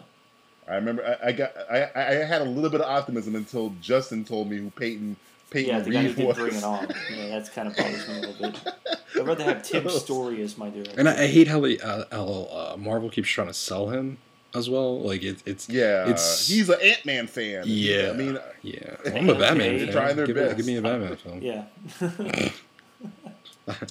I remember I, I got I, I had a little bit of optimism until Justin told me who Peyton Peyton yeah, the guy who Reed was. Bring It On. Yeah, that's kind of bothers me a little bit. I'd rather have Tim's Story as my director. and I, I hate how they uh, how uh, Marvel keeps trying to sell him as well. Like it, it's Yeah, It's- he's an Ant Man fan. yeah. I mean, yeah. Well, I'm a Batman Okay. fan. They're trying their give, best. give me a Batman film. yeah.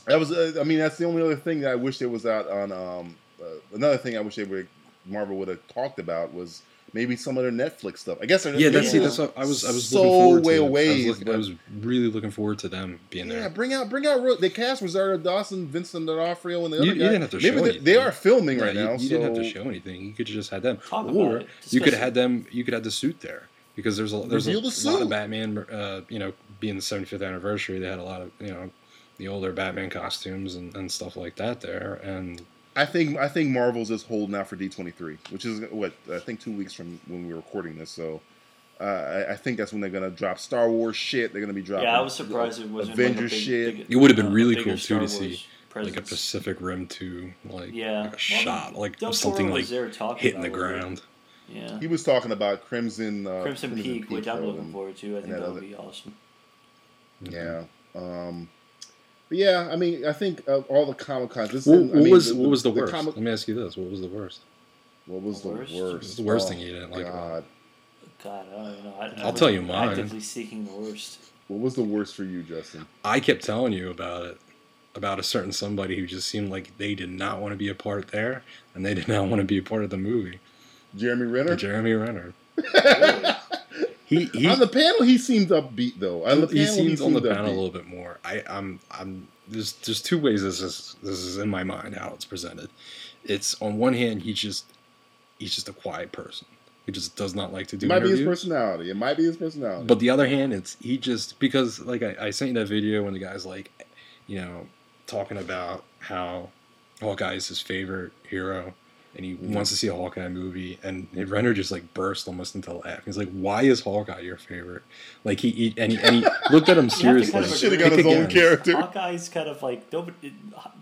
That was, uh, I mean, that's the only other thing that I wish there was out on. Um, uh, another thing I wish they would Marvel would have talked about was maybe some of their Netflix stuff. I guess. Yeah, that's see, that's what I was. I was So looking forward way to. away, I was, looking, I was really looking forward to them being Yeah, there. bring out, bring out. Ro- They cast Rosario Dawson, Vincent D'Onofrio, and the You- other you guy. didn't have to Maybe show they, anything. they are filming Yeah, right you, now. you so didn't have to show anything. You could just had them, Talk or it. you could have had them. You could have the suit there because there's a there's a the lot of Batman. Uh, you know, being the 75th anniversary, they had a lot of you know the older Batman costumes and, and stuff like that there, and I think I think Marvel's is holding out for D twenty three, which is what I think two weeks from when we're recording this. So uh, I, I think that's when they're gonna drop Star Wars shit. They're gonna be dropping. Yeah, I was surprised it wasn't like Avengers big- shit. big- It would have been uh, really bigger cool Star too to Wars see like a. Pacific Rim two, like, Yeah. like a shot, like Del something Toro like was there talking hitting the about it. ground. Yeah. He was talking about Crimson uh, Crimson, Peak, which I'm looking and- forward to. I think that that would be awesome. Yeah. Um, but yeah, I mean, I think of all the Comic Cons. This What, is- I what mean, was what was the, worst? comic- Let me ask you this: What was the worst? what was the The worst? worst? What's the worst Oh, thing you didn't like about God. God, I don't even know. I, I I'll was tell you mine. Actively seeking the worst. What was the worst for you, Justin? I kept telling you about it, about a certain somebody who just seemed like they did not want to be a part there, and they did not want to be a part of the movie. Jeremy Renner. Jeremy Renner. He he, on the panel, he seems upbeat though. On the he panel, seems on the panel a little bit more. I I'm I'm there's there's two ways this is this is in my mind how it's presented. It's on one hand he's just he's just a quiet person He just does not like to do It might be his personality. It might be his personality. But the other hand, it's he just because like I, I sent you that video when the guy's like, you know, talking about how Hawkeye is his favorite hero, and he wants to see a Hawkeye movie, and Renner just like burst almost into laugh. He's like, "Why is Hawkeye your favorite?" Like he, he and he and he looked at him seriously. kind of should have got Pick his own character. Hawkeye's kind of like nobody.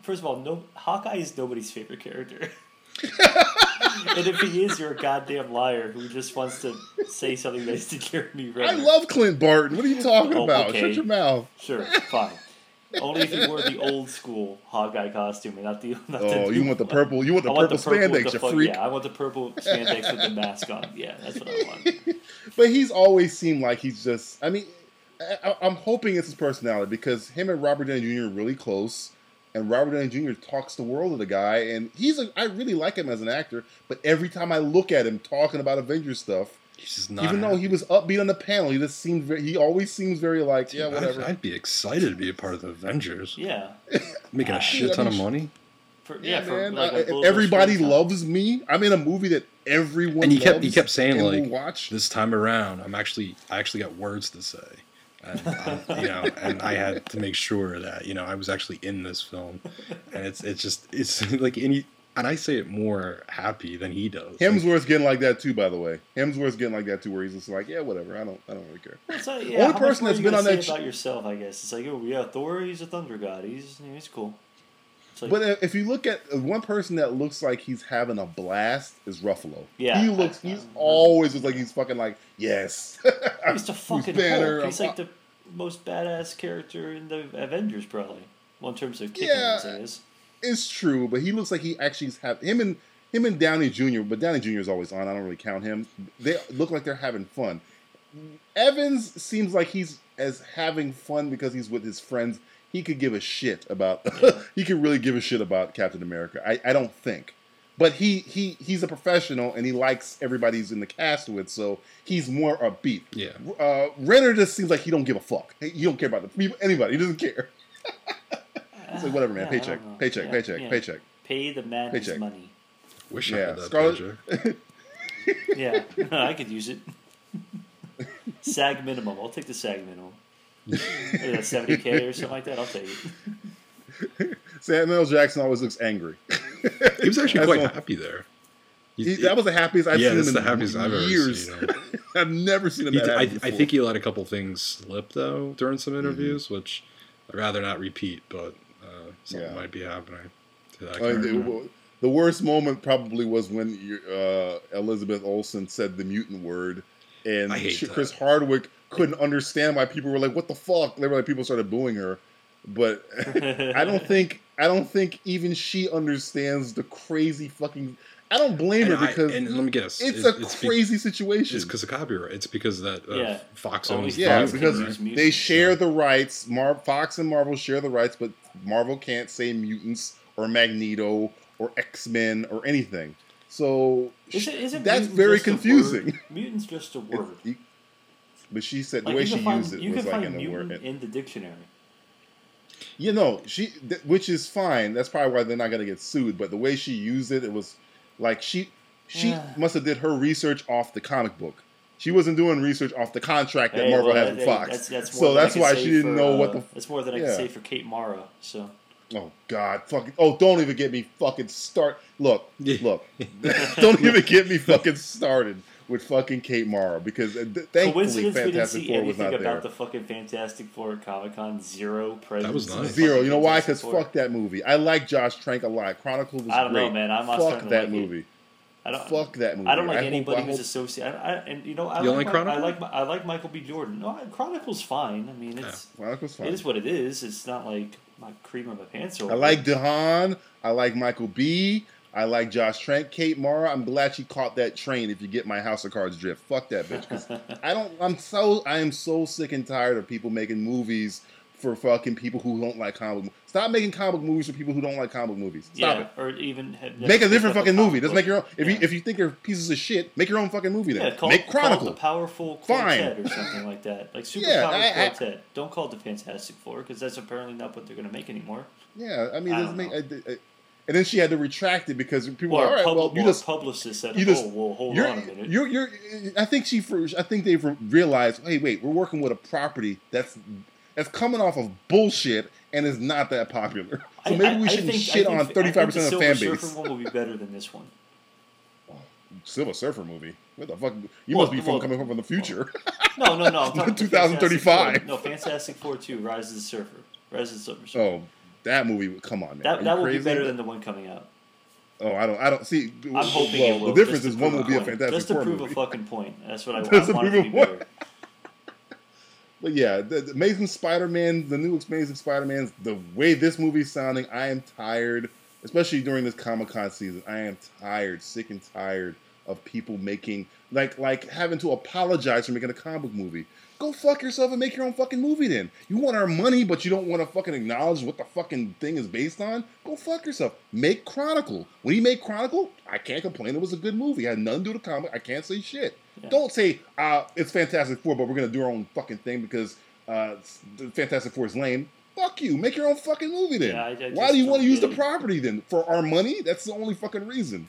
First of all, no Hawkeye is nobody's favorite character. and if he is, you're a goddamn liar who just wants to say something nice to Jeremy Renner. I love Clint Barton. What are you talking Oh, about? okay. Shut your mouth. Sure, fine. Only if you wore the old school Hawkeye costume and not the. Not the Oh, you want the purple? You want the I want purple the purple spandex, the fuck- freak? Yeah, I want the purple spandex with the mask on. Yeah, that's what I want. But he's always seemed like he's just. I mean, I, I'm hoping it's his personality because him and Robert Downey Jr. are really close, and Robert Downey Jr. talks the world of the guy, and he's a. I really like him as an actor, but every time I look at him talking about Avengers stuff, He's just not. Even though he was upbeat on the panel, he just seemed very. He always seems very like, yeah, I'd- whatever. I'd, be excited to be a part of the Avengers, Yeah, making a shit ton of money. for, yeah, yeah, for man. like I- a if everybody screen time. loves me. I'm in a movie that everyone And he kept he kept saying like, watch. this time around, I'm actually I actually got words to say, and I'm, uh, you know, and I had to make sure that you know I was actually in this film, and it's it's just it's like any and I say it more happy than he does. Like, Hemsworth's getting like that too, by the way. Hemsworth's getting like that too, where he's just like, yeah, whatever. I don't, I don't really care. It's like, Only yeah, how person more that's you been gonna on say that sh- about yourself, I guess. It's like, oh yeah, Thor, he's a thunder god. He's he's cool. Like, But uh, if you look at uh, one person that looks like he's having a blast is Ruffalo. Yeah. he looks. He's always looks like he's fucking like yes. he's the fucking Banner, Hulk. He's like the most badass character in the Avengers, probably. Well, in terms of kicking Yeah. ass, I guess. It's true, but he looks like he actually have him and him and Downey Jr. But Downey Jr. is always on. I don't really count him. They look like they're having fun. Evans seems like he's as having fun because he's with his friends. He could give a shit about. he could really give a shit about Captain America. I, I don't think, but he he he's a professional and he likes everybody he's in the cast with, so he's more upbeat. Yeah. Uh, Renner just seems like he don't give a fuck. He, he don't care about the people, anybody. He doesn't care. It's like whatever, man. Yeah, paycheck, paycheck, Yeah, paycheck, yeah. paycheck. Pay the man his Paycheck. money. wish I Yeah, had that Scarlet- Yeah, I could use it. SAG minimum. I'll take the SAG minimum. What is that, seventy k or something like that? I'll take it. Samuel Jackson always looks angry. He was actually That's quite all- happy there. He- He, that was the happiest I've Yeah, seen him the in happiest I've ever years. seen him. I've never seen him He- that I, happy I before. think he let a couple things slip though during some Mm-hmm. interviews, which I'd rather not repeat, but something Yeah. might be happening to that I mean, the, the worst moment probably was when you- uh, Elizabeth Olsen said the mutant word, and she- Chris Hardwick couldn't understand why people were like, "What the fuck?" They were like, people started booing her, but I don't think I don't think even she understands the crazy fucking. I don't blame and, her I- because and let me guess, it's is- a be- crazy situation. it's because of copyright. It's because that uh, Yeah. Fox owns. Yeah, Fox the can because use right? mutants. they share the rights. Mar- Fox and Marvel share the rights, but Marvel can't say mutants or Magneto or X Men or anything. So Is it, is it that's very confusing. Mutant's just a word. It- but she said the way she find, used it was like find in the word. in the dictionary. You know, she, th- which is fine. That's probably why they're not gonna get sued. But the way she used it, it was like she, she Yeah. must have did her research off the comic book. She wasn't doing research off the contract that Hey, Marvel well, had with Fox. That's, that's so that's why she didn't for, know what uh, the. That's more than I yeah. can say for Kate Mara. So Oh God, fucking! Oh, don't even get me fucking start. Look, look, don't even get me fucking started with fucking Kate Mara because uh, th- thankfully Coincidence we didn't Fantastic see Four was anything not about there. the fucking Fantastic Four at Comic Con. Zero presence. was nice. Zero. You know why? Because fuck that movie. I like Josh Trank a lot. Chronicle was I don't know, great. man. I'm not fuck that like it. movie. I don't, Fuck that movie. I don't like I anybody I who's hope- associated. I, I, and you know, I You like, like Mi- I Chronicle? like I like Michael B. Jordan. No, I- Chronicle's fine. I mean, it's Chronicle's fine. it is what it is. It's not like my cream of my pants. Or I like DeHaan. I like Michael B. I like Josh Trank. Kate Mara. I'm glad she caught that train. If you get my House of Cards drift, fuck that bitch. 'cause I don't. I'm so. I am so sick and tired of people making movies for fucking people who don't like comic. mo- Stop making comic movies for people who don't like comic movies. Stop yeah, it. or even Make a different fucking movie. Just make your own. If you Yeah. if you think they're pieces of shit, make your own fucking movie then. yeah, call, make call Chronicle. the Powerful Fine. Quartet or something like that, like Super Yeah, Power I- I- Quartet. Don't call it the Fantastic Four because that's apparently not what they're going to make anymore. yeah, I mean, I make. I, and then she had to retract it because people Or were all right. pub- Well, you just publicist said, you just- "Oh, well, hold you're, on a minute." You're, you're, I think she, I think they've realized, hey, wait, we're working with a property that's that's coming off of bullshit and is not that popular. So maybe I- we shouldn't think- shit think- on thirty five percent of the fan base. Silver Surfer one will be better than this one. Silver Surfer movie. What the fuck? You Well, must be from coming from the future. No, no, no. About 2035. Four. No, Fantastic Four two, Rise of the Surfer, Rise of the Surfer. oh, that movie! Come on, man. That that will be better than the one coming out. Oh, I don't. I don't see. I'm hoping it will. The difference is one will be a. Fantastic Just to prove movie. a fucking point. That's what I, Just to I want prove to be point. better. But yeah, the, the Amazing Spider-Man, the new Amazing Spider-Man, the way this movie's sounding, I am tired, especially during this Comic-Con season. I am tired, sick and tired of people making like like having to apologize for making a comic book movie. Go fuck yourself and make your own fucking movie then. You want our money, but you don't want to fucking acknowledge what the fucking thing is based on? Go fuck yourself. Make Chronicle. When he made Chronicle, I can't complain. It was a good movie. It had nothing to do with the comic. I can't say shit. Yeah. Don't say uh, it's Fantastic Four, but we're gonna do our own fucking thing because uh, Fantastic Four is lame. Fuck you. Make your own fucking movie then. Yeah, I- I Why do you want to use the property then? For our money? That's the only fucking reason.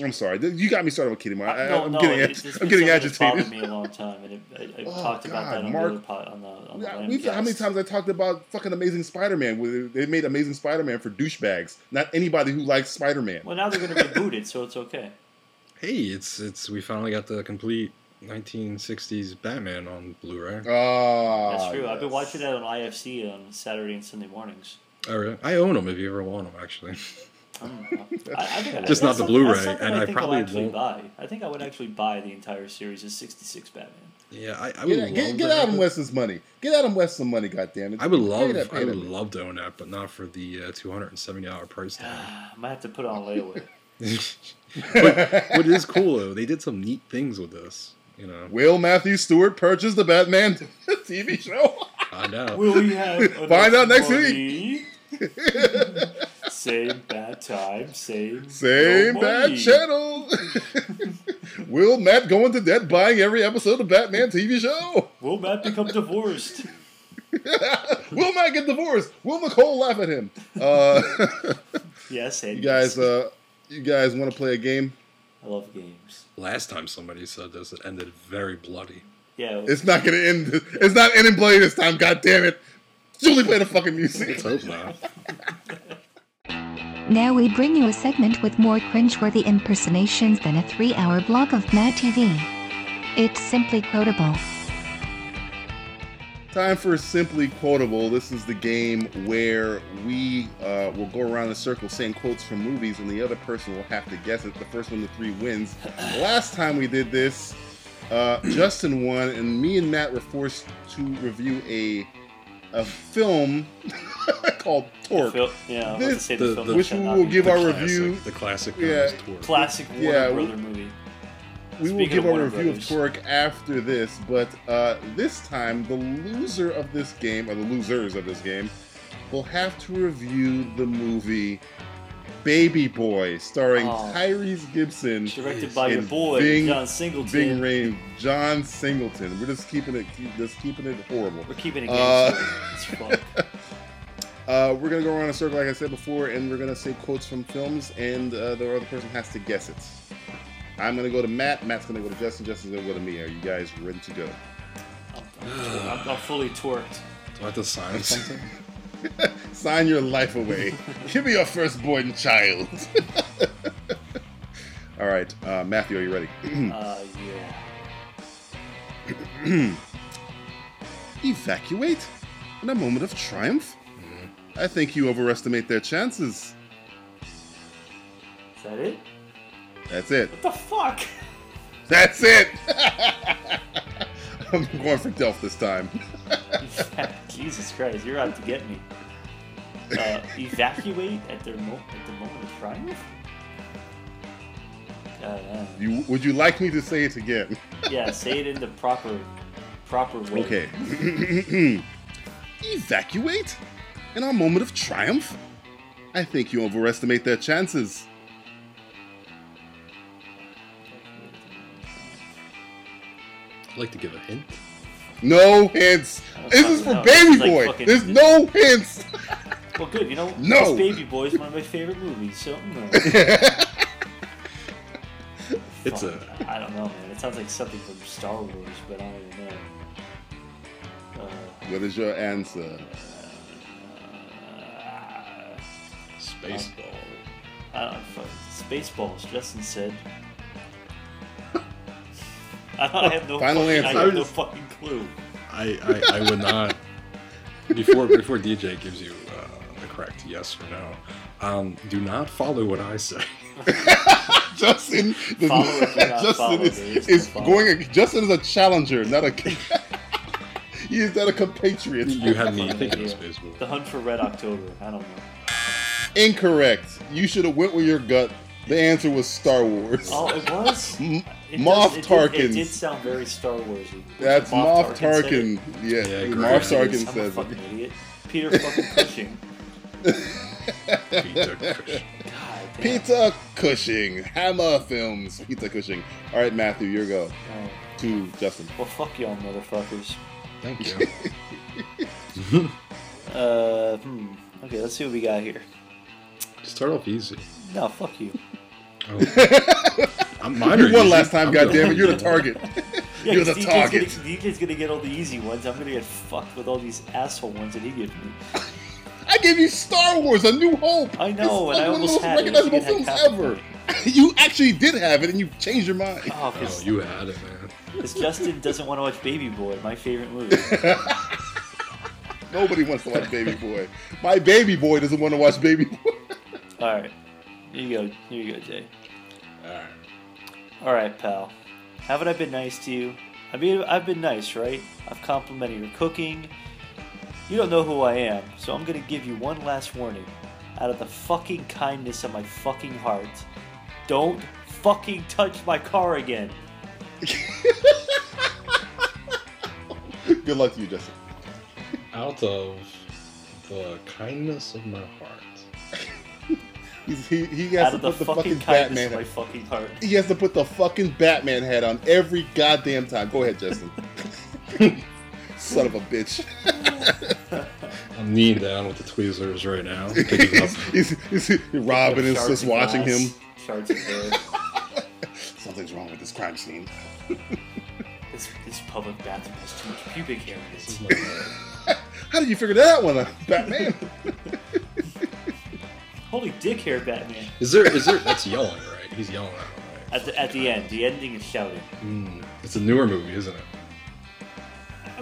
I'm sorry. You got me started with kidding. I, I, no, I'm no, getting, it, ag- it's I'm been getting something that's bothered agitated. me a long time, and it, I, I've Oh, talked about that on Mark- the other pod, on the on the we've- how many times I talked about fucking Amazing Spider-Man? Where they made Amazing Spider-Man for douchebags, not anybody who likes Spider-Man. Well, now they're going to reboot it, so it's okay. Hey, it's it's we finally got the complete 1960s Batman on Blu-ray. Ah, That's true. I've been watching that on IFC on Saturday and Sunday mornings. Oh, really? I own them if you ever want them, actually. I, I Just not the Blu-ray, and I, I think probably I'll actually won't- buy. I think I would actually buy the entire series of '66 Batman. yeah, I, I would Get, love get, to get Adam it. West his money. Get Adam West some money, goddammit. I would love, that- I would man. love to own that, but not for the uh, 270 dollar price tag. I might have to put it on layaway. but what is cool though, they did some neat things with this. You know, Will Matthew Stewart purchase the Batman TV show? find out. Will we have Find out next money? Same bad time, same Same no bad money. channel. Will Matt go into debt buying every episode of Batman TV show? Will Matt become divorced? Will Matt get divorced? Will Nicole laugh at him? Uh, Yes, and you guys, yes. uh, you guys want to play a game? I love games. Last time somebody said this, it ended very bloody. Yeah, It's not gonna end. It's not ending bloody this time. God damn it! Julie, play the fucking music. Let's hope not. Now we bring you a segment with more cringeworthy impersonations than a three hour block of Mad TV. It's simply quotable. Time for Simply Quotable. This is the game where we uh, will go around in a circle saying quotes from movies, and the other person will have to guess it. The first one to three wins. Last time we did this, uh, Justin won, and me and Matt were forced to review a a film called Torque. Phil, yeah, I was about This- say the, the- film the- which we will give our classic- review. The classic Yeah. yeah. tour. classic Warner Yeah, we- movie. We will give of our review Brothers. of Torque after this, but uh, this time the loser of this game, or the losers of this game, will have to review the movie Baby Boy, starring Oh. Tyrese Gibson, Directed by your boy Bing- John Bing Rain, John Singleton. We're just keeping it, keep, just keeping it horrible. We're keeping it Uh. It's fuck. Uh, we're gonna go around a circle, like I said before, and we're gonna say quotes from films, and uh, the other person has to guess it. I'm gonna go to Matt. Matt's gonna go to Justin. Justin's gonna go to me. Are you guys ready to go? I'm, I'm, I'm fully torqued. Do I have to sign something? Sign your life away. Give me your firstborn child. All right, uh, Matthew, are you ready? uh, yeah. Evacuate? In a moment of triumph? I think you overestimate their chances. Is that it? That's it. What the fuck? That's it! I'm going for Delph this time. Jesus Christ, you're out to get me. Uh, evacuate at their mo- at the moment of triumph. Uh, You, would you like me to say it again? yeah, say it in the proper proper way. Okay. Evacuate? In our moment of triumph? I think you overestimate their chances. I'd like to give a hint. No hints. This is fucking for know. Baby It's like Boy. fucking- There's no hints. Well, good. You know, No. this Baby Boy is one of my favorite movies. So mm, It's a fuck, I don't know, man. It sounds like something from Star Wars, but I don't even know. Uh, What is your answer? Space ball. I don't know. fuck, Spaceballs. Justin said. I, don't, I have no. Final fucking, I have no fucking clue. I, I, I would not. Before before DJ gives you uh, the correct yes or no, um, do not follow what I say. Justin, does Follow not- or do not Justin follow, is, there is is no follow. going. Justin is a challenger, not a. he is not a compatriot. You had me thinking of idea. space ball. The Hunt for Red October. I don't know. Incorrect. You should have went with your gut. The answer was Star Wars. Oh, it was. M- It Moff does- it did- Tarkin. It did sound very Star Warsy. That's Moff said it? Tarkin. Yeah, Yeah, Moff correct. Tarkin I'm a fucking it. idiot. Peter fucking Cushing. Peter Cushing. God damn. Peter Cushing, Hammer Films. Peter Cushing. All right, Matthew, your go. Alright. To Justin. Well, fuck y'all, motherfuckers. Thank you. Uh, hmm. Okay, let's see what we got here. Start off easy. No, fuck you. Oh. I'm mine You won easy. last time, I'm goddammit. You're the target. Yeah, You're the DJ's target. Gonna, DJ's gonna get all the easy ones. I'm gonna get fucked with all these asshole ones that he gives me. I gave you Star Wars: A New Hope. I know, It's and I one of the most had. You recognizable films ever. You actually did have it, and you changed your mind. Oh, Oh, you had it, man. Because Justin doesn't want to watch Baby Boy, my favorite movie. Nobody wants to watch Baby Boy. My baby boy doesn't want to watch Baby Boy. All right, here you go. Here you go, Jay. Alright. All right, pal. Haven't I been nice to you? I mean, I've been nice, right? I've complimented your cooking. You don't know who I am, so I'm gonna give you one last warning. Out of the fucking kindness of my fucking heart, don't fucking touch my car again. Good luck to you, Justin. Out of the kindness of my heart. He's, he he has Out to of the put the fucking fucking Batman. my fucking heart. He has to put the fucking Batman hat on every goddamn time. Go ahead, Justin. Son of a bitch. I'm kneeling down with the tweezers right now. He's, he's, he's, Robin is just watching glass, him. Shards of. Something's wrong with this crime scene. This, this public bathroom has too much pubic hair in it. How did you figure that out one out, Batman? Holy dick hair, Batman. Is there? Is there? That's yelling, right? He's yelling right? At the, at the end, the ending is shouting. Mm. It's a newer movie, isn't it?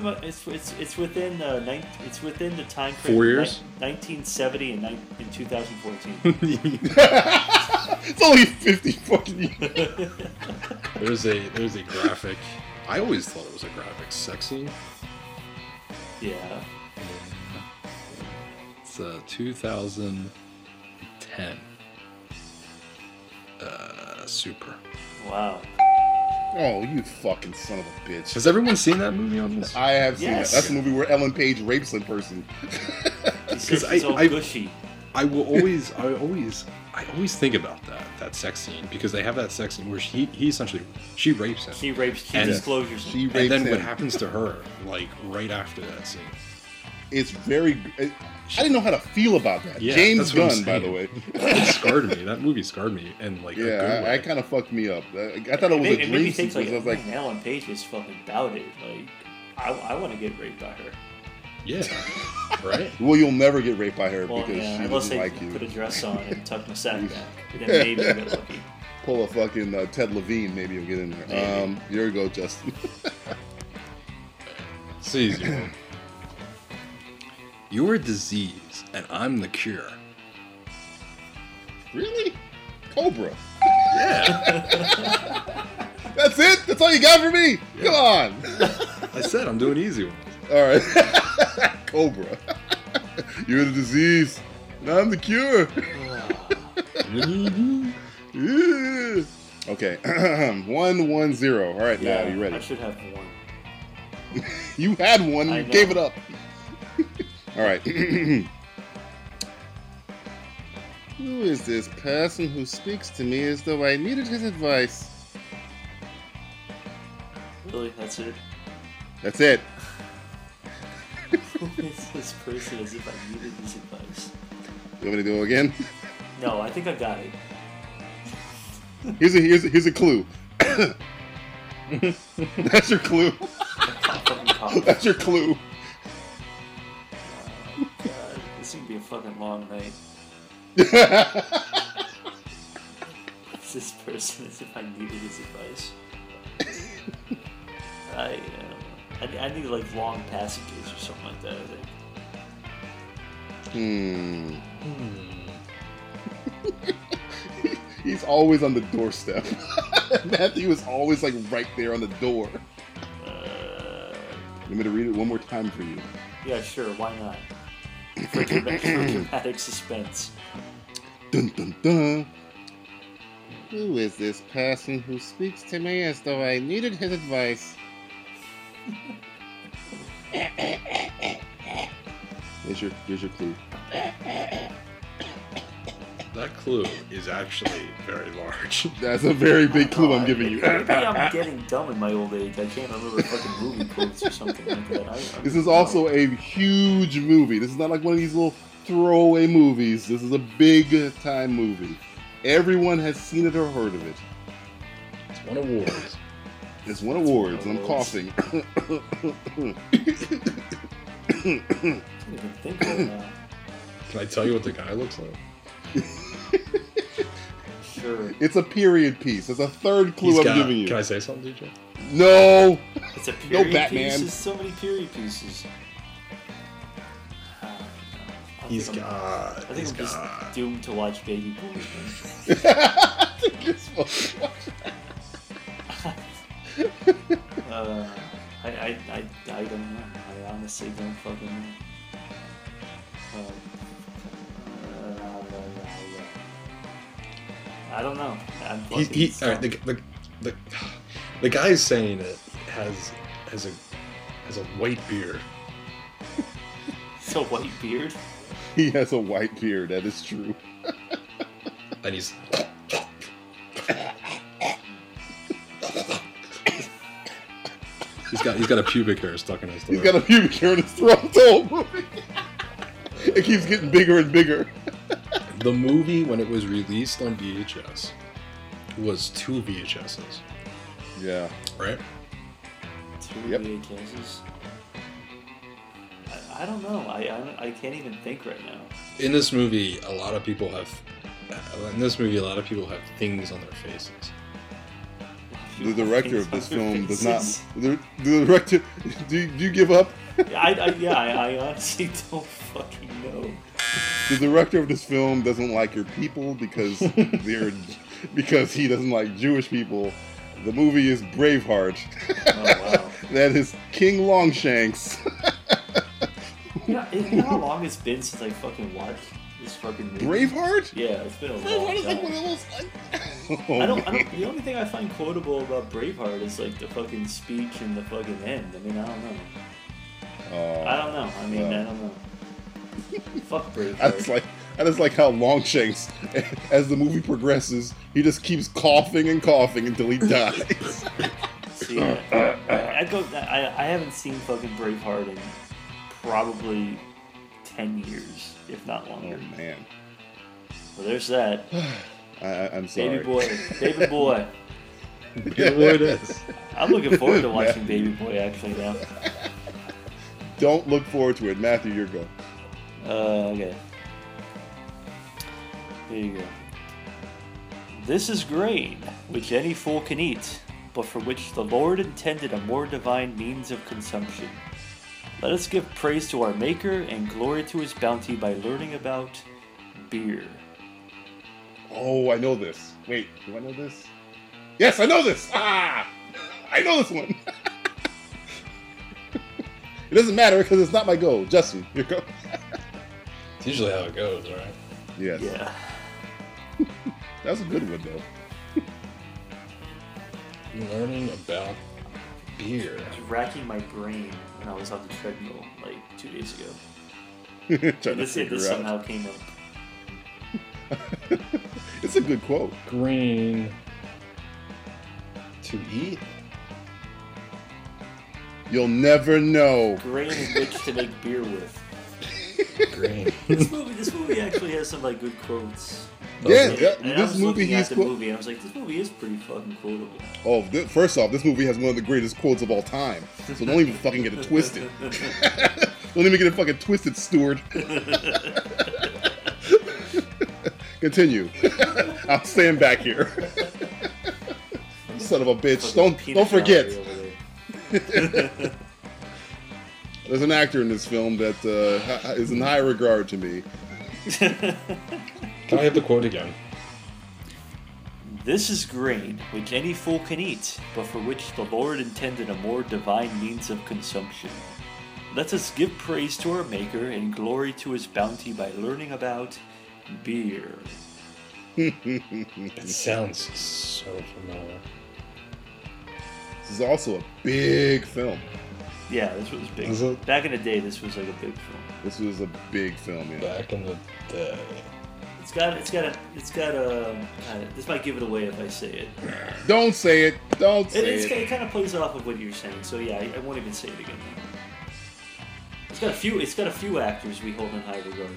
A- It's, it's, it's within the nine, it's within the time frame Four years? ni- 1970 and in 2014. it's only 50 fucking years. There's a there's a graphic. I always thought it was a graphic sex scene. yeah. It's uh, 2010. Uh, super. Wow. Oh, you fucking son of a bitch. Has everyone seen that movie on this? I have seen Yes. that. That's the movie where Ellen Page rapes in person. Because I- I- gushy. I will always, I always, I always think about that that sex scene because they have that sex scene where she he essentially she rapes him, He rapes key And- disclosures. She rapes and then him. what happens to her like right after that scene? It's very. It, I didn't know how to feel about that. Yeah, James that's what I'm Gunn, by the way. it scarred me. That movie scarred me, and like a good Yeah, way. I, I kind of fucked me up. I, I thought it was made, a it made me dream think sequence. like, I was like, man, Ellen Page was fucking about it. Like, I, I want to get raped by her. Yeah. right? Well, you'll never get raped by her Well, because yeah, she unless doesn't I like you. put a dress on and tuck my sack back, then maybe I get lucky. Pull a fucking uh, Ted Levine, maybe you'll get in there. Maybe. Um, here we go, Justin. It's the easy one. You're a disease, and I'm the cure. really? Cobra. Yeah. That's it? That's all you got for me? Come on. I said I'm doing easy ones. All right. Cobra. You're the disease, and I'm the cure. Okay. one, one, zero. All right, now you ready? I should have one. You had one. I You know. gave it up. All right. who is this person who speaks to me as though I needed his advice? Really, that's it. That's it. Who is this person as if I needed his advice? You want me to do it again? No, I think I got it. Here's a here's a, here's a clue. That's your clue. That's your clue. Gonna be a fucking long night. This person as if I needed his advice. I, uh, I, I need like long passages or something like that. I think. Hmm. He's always on the doorstep. Matthew is always like right there on the door. Uh, You want me to read it one more time for you? yeah, sure. Why not? For, dramatic, suspense. Dun dun dun. Who is this person who speaks to me as though I needed his advice? Here's your here's your clue. That clue is actually very large. That's a very big clue I'm giving you. Maybe I'm getting dumb in my old age. I can't remember fucking movie quotes or something like that. I, This is also a huge movie. This is not like one of these little throwaway movies. This is a big time movie. Everyone has seen it or heard of it. It's won awards. It's won awards, and I'm coughing. I can't even think right now. Can I tell you what the guy looks like? Sure. it's a period piece. It's a third clue He's I'm got- giving you. Can I say something, DJ? No! It's a period Batman. piece. There's so many period pieces. Uh, I He's think I'm- got. I think He's I'm just got. doomed to watch Baby Boomers. This fucking- Uh, I, I, I, I don't know. I honestly don't fucking know. Uh, I don't know. He, he, all right, the, stumped. the, the, the guy saying it has has a has a white beard. It's a white beard. he has a white beard. That is true. and he's he's got he's got a pubic hair stuck in his throat. He's got a pubic hair in his throat the whole movie. it keeps getting bigger and bigger. The movie when it was released on VHS was two VHSs, Yeah. right? Two Yep. VHSs. I, I don't know. I, I I can't even think right now. In this movie, a lot of people have. In this movie, a lot of people have things on their faces. The director of this film their does not. The, the director. Do you, do you give up? I, I yeah. I, I honestly don't fucking know. The director of this film doesn't like your people because they're because he doesn't like Jewish people. The movie is Braveheart. Oh wow. that is King Longshanks. You know, you know how long it's been since I fucking watched this fucking movie? Braveheart? Yeah, it's been a long Braveheart is like one time. of those. Like... I oh, don't, I don't. The only thing I find quotable about Braveheart is like the fucking speech and the fucking end. I mean, I don't know. Oh. I don't know. I mean, Well. I don't know. Fuck Braveheart. I just like I just like how Longshanks, as the movie progresses, he just keeps coughing and coughing until he dies. See, I, I go. I, I haven't seen fucking Braveheart in probably ten years, if not oh longer. man, Well, there's that. I, I, I'm sorry. Baby boy, baby boy. You know what it is. I'm looking forward to watching Baby Boy actually now. don't look forward to it. Matthew, You're go. Uh, okay. Here you go. This is grain, which any fool can eat, but for which the Lord intended a more divine means of consumption. Let us give praise to our Maker and glory to his bounty by learning about beer. Oh, I know this. Wait, do I know this? Yes, I know this. Ah, I know this one. it doesn't matter because it's not my goal. Justin, your go. It's usually how it goes, right? Yes, Yeah. that's a good one though. Learning about beer. I was racking my brain when I was on the treadmill like two days ago. Trying to This, figure this out. somehow came up. It's a good quote. Green. To eat? You'll never know. Grain in which to make beer with. Green. This movie, this movie actually has some like good quotes. Yeah, Okay. yeah, And I this was movie looking at the quote. movie and I was like, this movie is pretty fucking quotable. Oh, th- first off, this movie has one of the greatest quotes of all time. So don't even fucking get it twisted. don't even get it fucking twisted, Stewart. Continue. I'm staying back here. Son of a bitch. Don't don't forget. Gallery over there. There's an actor in this film that uh, is in high regard to me. Can I have the quote again? This is grain, which any fool can eat, but for which the Lord intended a more divine means of consumption. Let us give praise to our Maker and glory to his bounty by learning about beer. It sounds so familiar. This is also a big film. Yeah, this was big. Is it? Back in the day, this was like a big film. This was a big film, yeah. Back in the day. It's got, it's got a, it's got a. uh, This might give it away if I say it. Don't say it. Don't It, say it's, it. it kind of plays off of what you're saying, so yeah, I, I won't even say it again. It's got a few. It's got a few actors we hold in high regard.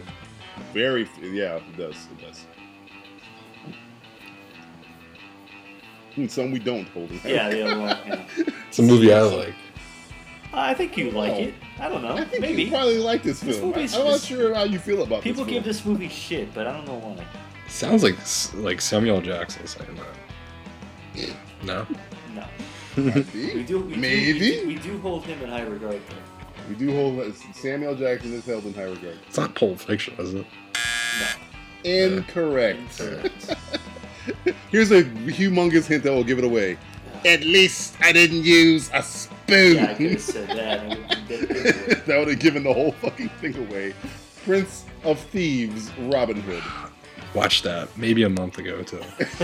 Very, yeah, it does. It does. And some we don't hold in. Yeah, yeah, well, yeah. It's a movie I like. I think you like Oh. it. I don't know. I think Maybe you probably like this This film. I, movie's I'm not sure how you feel about this. people this give this movie shit, but I don't know why. Sounds like like Samuel Jackson saying that. No. No, Might we do. We Maybe. do, we, do, we do hold him in high regard, though. We do hold Samuel Jackson is held in high regard. It's not Pulp Fiction, is it? No. Incorrect. Incorrect. Here's a humongous hint that will give it away. At least I didn't use a spoon. yeah, I could have said that. would that would have given the whole fucking thing away. Prince of Thieves, Robin Hood. Watched that maybe a month ago too. Whenever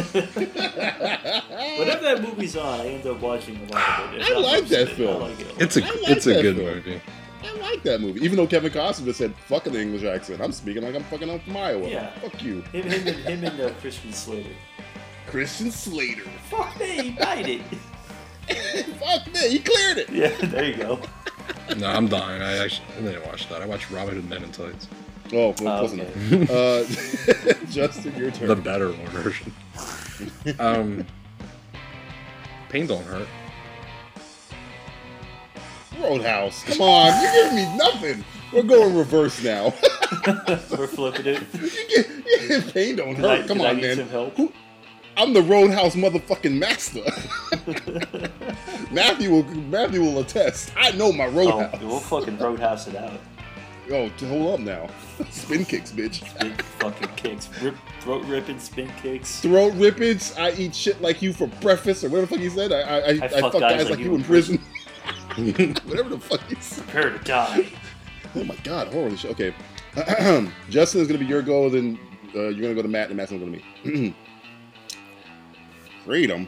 that movie's on, I end up watching a lot of it. If I like that of it, film. I like it. It's a I like it's a good film. movie. I like that movie. Even though Kevin Costner just said fucking the English accent. I'm speaking like I'm fucking up from Iowa. Yeah. Fuck you. him, him, and, him and uh, Christian Slater. Christian Slater. Fuck me, he died it. Fuck me, he cleared it. Yeah, there you go. No, I'm dying. I actually I didn't watch that. I watched Robin Hood Men in Tights. Oh, well, Oh, close okay. enough. Uh, Justin, your turn. The better version. um Pain don't hurt. Roadhouse. Come on, you're giving me nothing. We're going reverse now. We're flipping it. You get- Pain don't Did I, hurt. Come did I on, need man. some help? Who- I'm the Roadhouse motherfucking master. Matthew will Matthew will attest. I know my Oh, Roadhouse. we'll fucking roadhouse it out. Oh, t- hold up now. Spin kicks, bitch. Big fucking kicks. Rip, throat ripping, spin kicks. Throat rippage. I eat shit like you for breakfast, or whatever the fuck he said. I I, I, I fuck, guys, like, you in prison. whatever the fuck he said. Prepare to die. Oh my god, horror shit. Okay. Justin is gonna be your goal, then uh, you're gonna go to Matt, and Matt's gonna go to me. Freedom.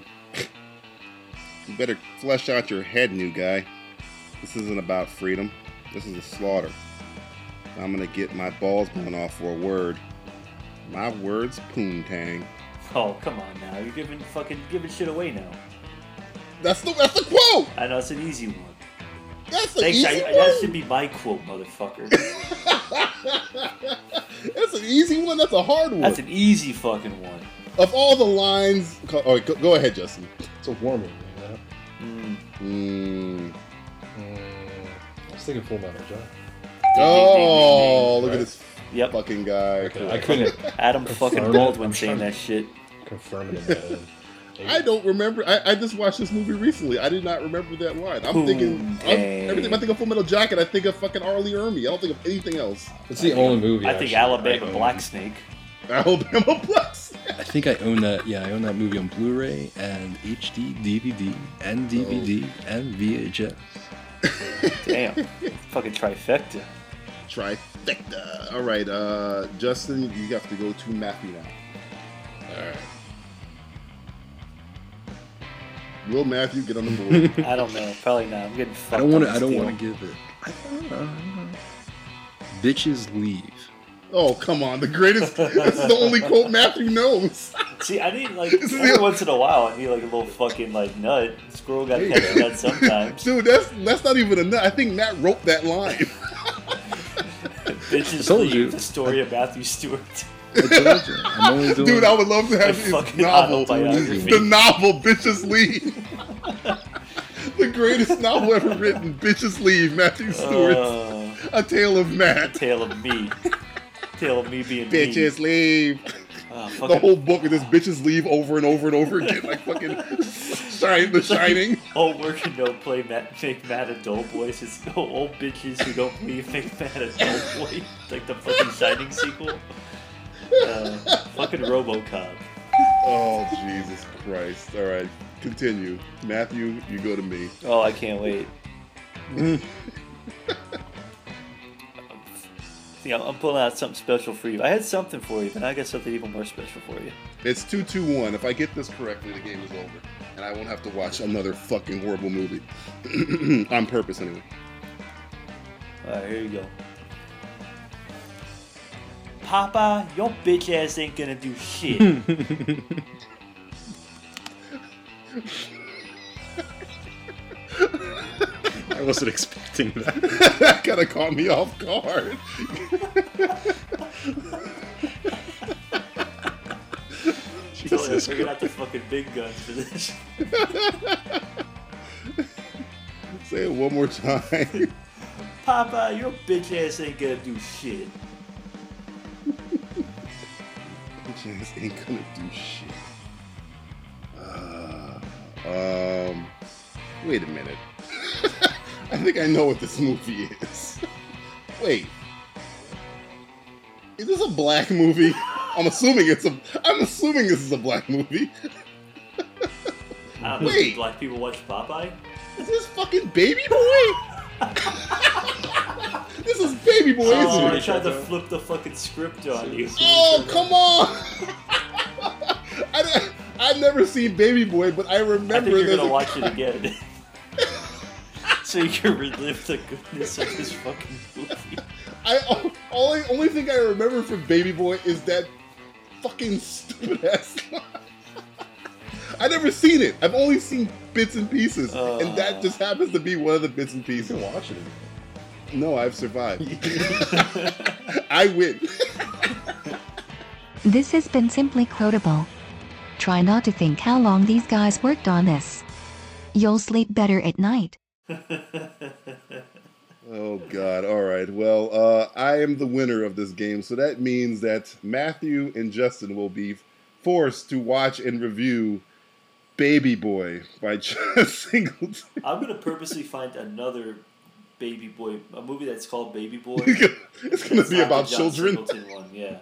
you better flesh out your head, new guy. This isn't about freedom. This is a slaughter. I'm gonna get my balls blown off for a word. My word's poontang. Oh, come on now. You're giving fucking giving shit away now. That's the that's the quote. I know it's an easy one. That's the Thanks. easy I, one. that should be my quote, motherfucker. That's an easy one. That's a hard one. That's an easy fucking one. Of all the lines, co- all right, go, go ahead, Justin. It's a war movie, you know? Mm, Mm, Mm, thinking Full Metal Jacket. Oh, look at this Yep. fucking guy. Okay, I couldn't Adam Confirm fucking it. Baldwin I'm saying that shit. confirm it in my head. I don't remember. I, I just watched this movie recently. I did not remember that line. I'm Ooh, thinking I'm, dang. every time I think of Full Metal Jacket, I think of fucking R. Lee Ermey. I don't think of anything else. It's the only movie. I think actually, Alabama I. Black Snake. Alabama Plus. I think I own that. Yeah, I own that movie on Blu-ray and HD, DVD, and DVD and VHS. Damn. fucking trifecta. Trifecta. All right, uh, Justin, you have to go to Matthew now. All right. Will Matthew get on the board? I don't know. Probably not. I'm getting fucked I don't want to. I don't want to give it. I don't know. Bitches leave. Oh, come on. The greatest. this is the only quote Matthew knows. See, I need like This every the- once in a while. I need like a little fucking like nut. Squirrel got to catch a nut sometimes. Dude, that's that's not even a nut. I think Matt wrote that line. Bitches told you. The story of Matthew Stewart. I told you. I'm only doing. Dude, I would love to have A his fucking novel. The novel, Bitches Leave. the greatest novel ever written, Bitches Leave, Matthew Stewart. Uh, A Tale of Matt. tale of me. Tale of me being Bitches me. Leave. Uh, The whole book is this bitches leave over and over and over again, like fucking shine, The Shining. old working don't play Matt, make Matt adult voice. It's old bitches who don't believe make Matt adult voice. Like the fucking Shining sequel. Uh, fucking RoboCop. Oh Jesus Christ! All right, continue. Matthew, you go to me. Oh, I can't wait. Yeah, I'm pulling out something special for you. I had something for you, but I got something even more special for you. It's two two one. If I get this correctly, the game is over, and I won't have to watch another fucking horrible movie on purpose anyway. All right, here you go. Papa, your bitch ass ain't gonna do shit. I wasn't expecting that. that kind of caught me off guard. so I figured out the fucking big guns for this. Say it one more time. Papa, your bitch ass ain't gonna do shit. Bitch ass ain't gonna do shit. Uh, um, wait a minute. I think I know what this movie is. Wait, is this a black movie? I'm assuming it's a. I'm assuming this is a black movie. I. Wait. Black people watch Popeye. Is this fucking Baby Boy? this is Baby Boy, Oh, isn't I it? tried to flip the fucking script on you. Oh, come on! I, I've never seen Baby Boy, but I I remember think you're gonna watch it again. so you can relive the goodness of this fucking movie. I all only only thing I remember from Baby Boy is that fucking stupid ass. line. I never seen it. I've only seen bits and pieces, and that uh. just happens to be one of the bits and You pieces. can watch it. No, I've survived. I win. This has been Simply Quotable. Try not to think how long these guys worked on this. You'll sleep better at night. Oh God! All right. Well, uh, I am the winner of this game, so that means that Matthew and Justin will be forced to watch and review Baby Boy by Just Singleton. I'm gonna purposely find another baby boy, a movie that's called Baby Boy. it's going to That's be about children. Singleton one, yeah.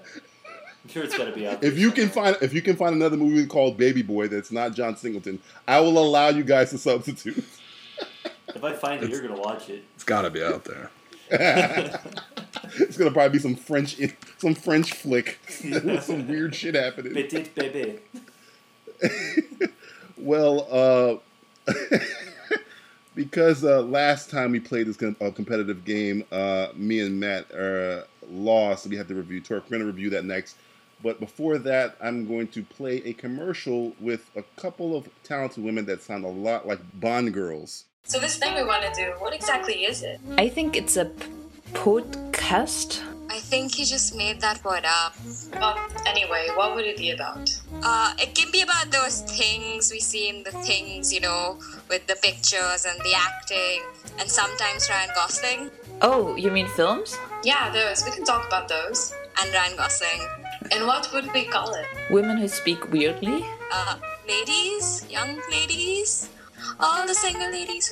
I'm sure it's gotta be out. If you can find if you can find another movie called Baby Boy that's not John Singleton, I will allow you guys to substitute. if I find it, you're gonna watch it. It's got to be out there. It's gonna probably be some French some French flick with some weird shit happening. Petit bébé. Well, uh, because uh, last time we played this com- uh, competitive game, uh, me and Matt uh, lost. We have to review. We're going to review that next. But before that, I'm going to play a commercial with a couple of talented women that sound a lot like Bond girls. So this thing we want to do, what exactly is it? I think it's a p- podcast. I think think he just made that word up. Well, anyway, what would it be about? Uh, it can be about those things we see in the things, you know, with the pictures and the acting, and sometimes Ryan Gosling Oh, you mean films? Yeah, those. We can talk about those. and Ryan Gosling. And what would we call it? Women who speak weirdly? Uh, ladies, young ladies, all the single ladies.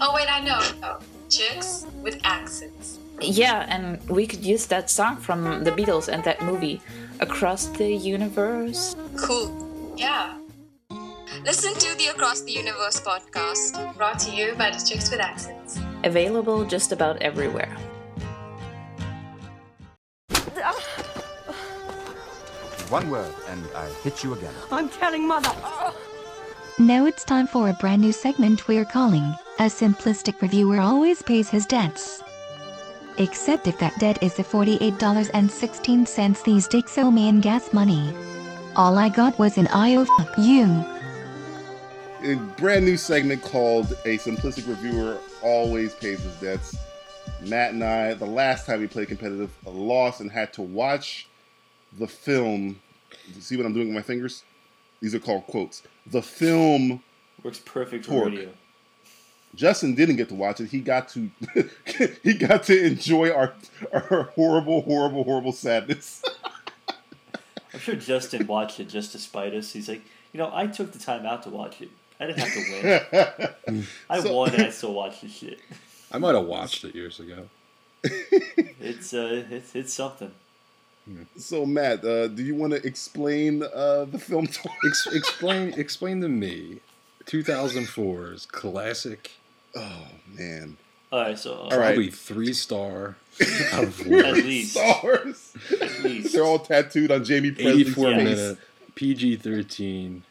Oh, wait, I know. Oh, chicks with accents. Yeah, and we could use that song from the Beatles and that movie, Across the Universe. Cool. Yeah. Listen to the Across the Universe podcast. Brought to you by the Chicks with Accents. Available just about everywhere. One word, and I hit you again. I'm telling Mother. Now it's time for a brand new segment we're calling A Simplistic Reviewer Always Pays His Debts. Except if that debt is the $48.16 these dicks owe me in gas money. All I got was an IO fuck you. a brand new segment called A Simplistic Reviewer Always Pays His Debts. Matt and I, the last time we played competitive, lost and had to watch the film. See what I'm doing with my fingers? These are called quotes. The film. Works perfect for Pork. radio. Justin didn't get to watch it. He got to he got to enjoy our our horrible, horrible, horrible sadness. I'm sure Justin watched it just to spite us. He's like, you know, I took the time out to watch it. I didn't have to win. I So- won and I still watched the shit. I might have watched it years ago. It's uh, it's it's something. So Matt, uh, do you want to explain uh, the film? To Ex- explain explain to me 2004's classic, oh man, All right, so uh, All right. probably three star out of at four, least, stars. at least. They're all tattooed on Jaime Pressly's 84 face. minute, PG 13.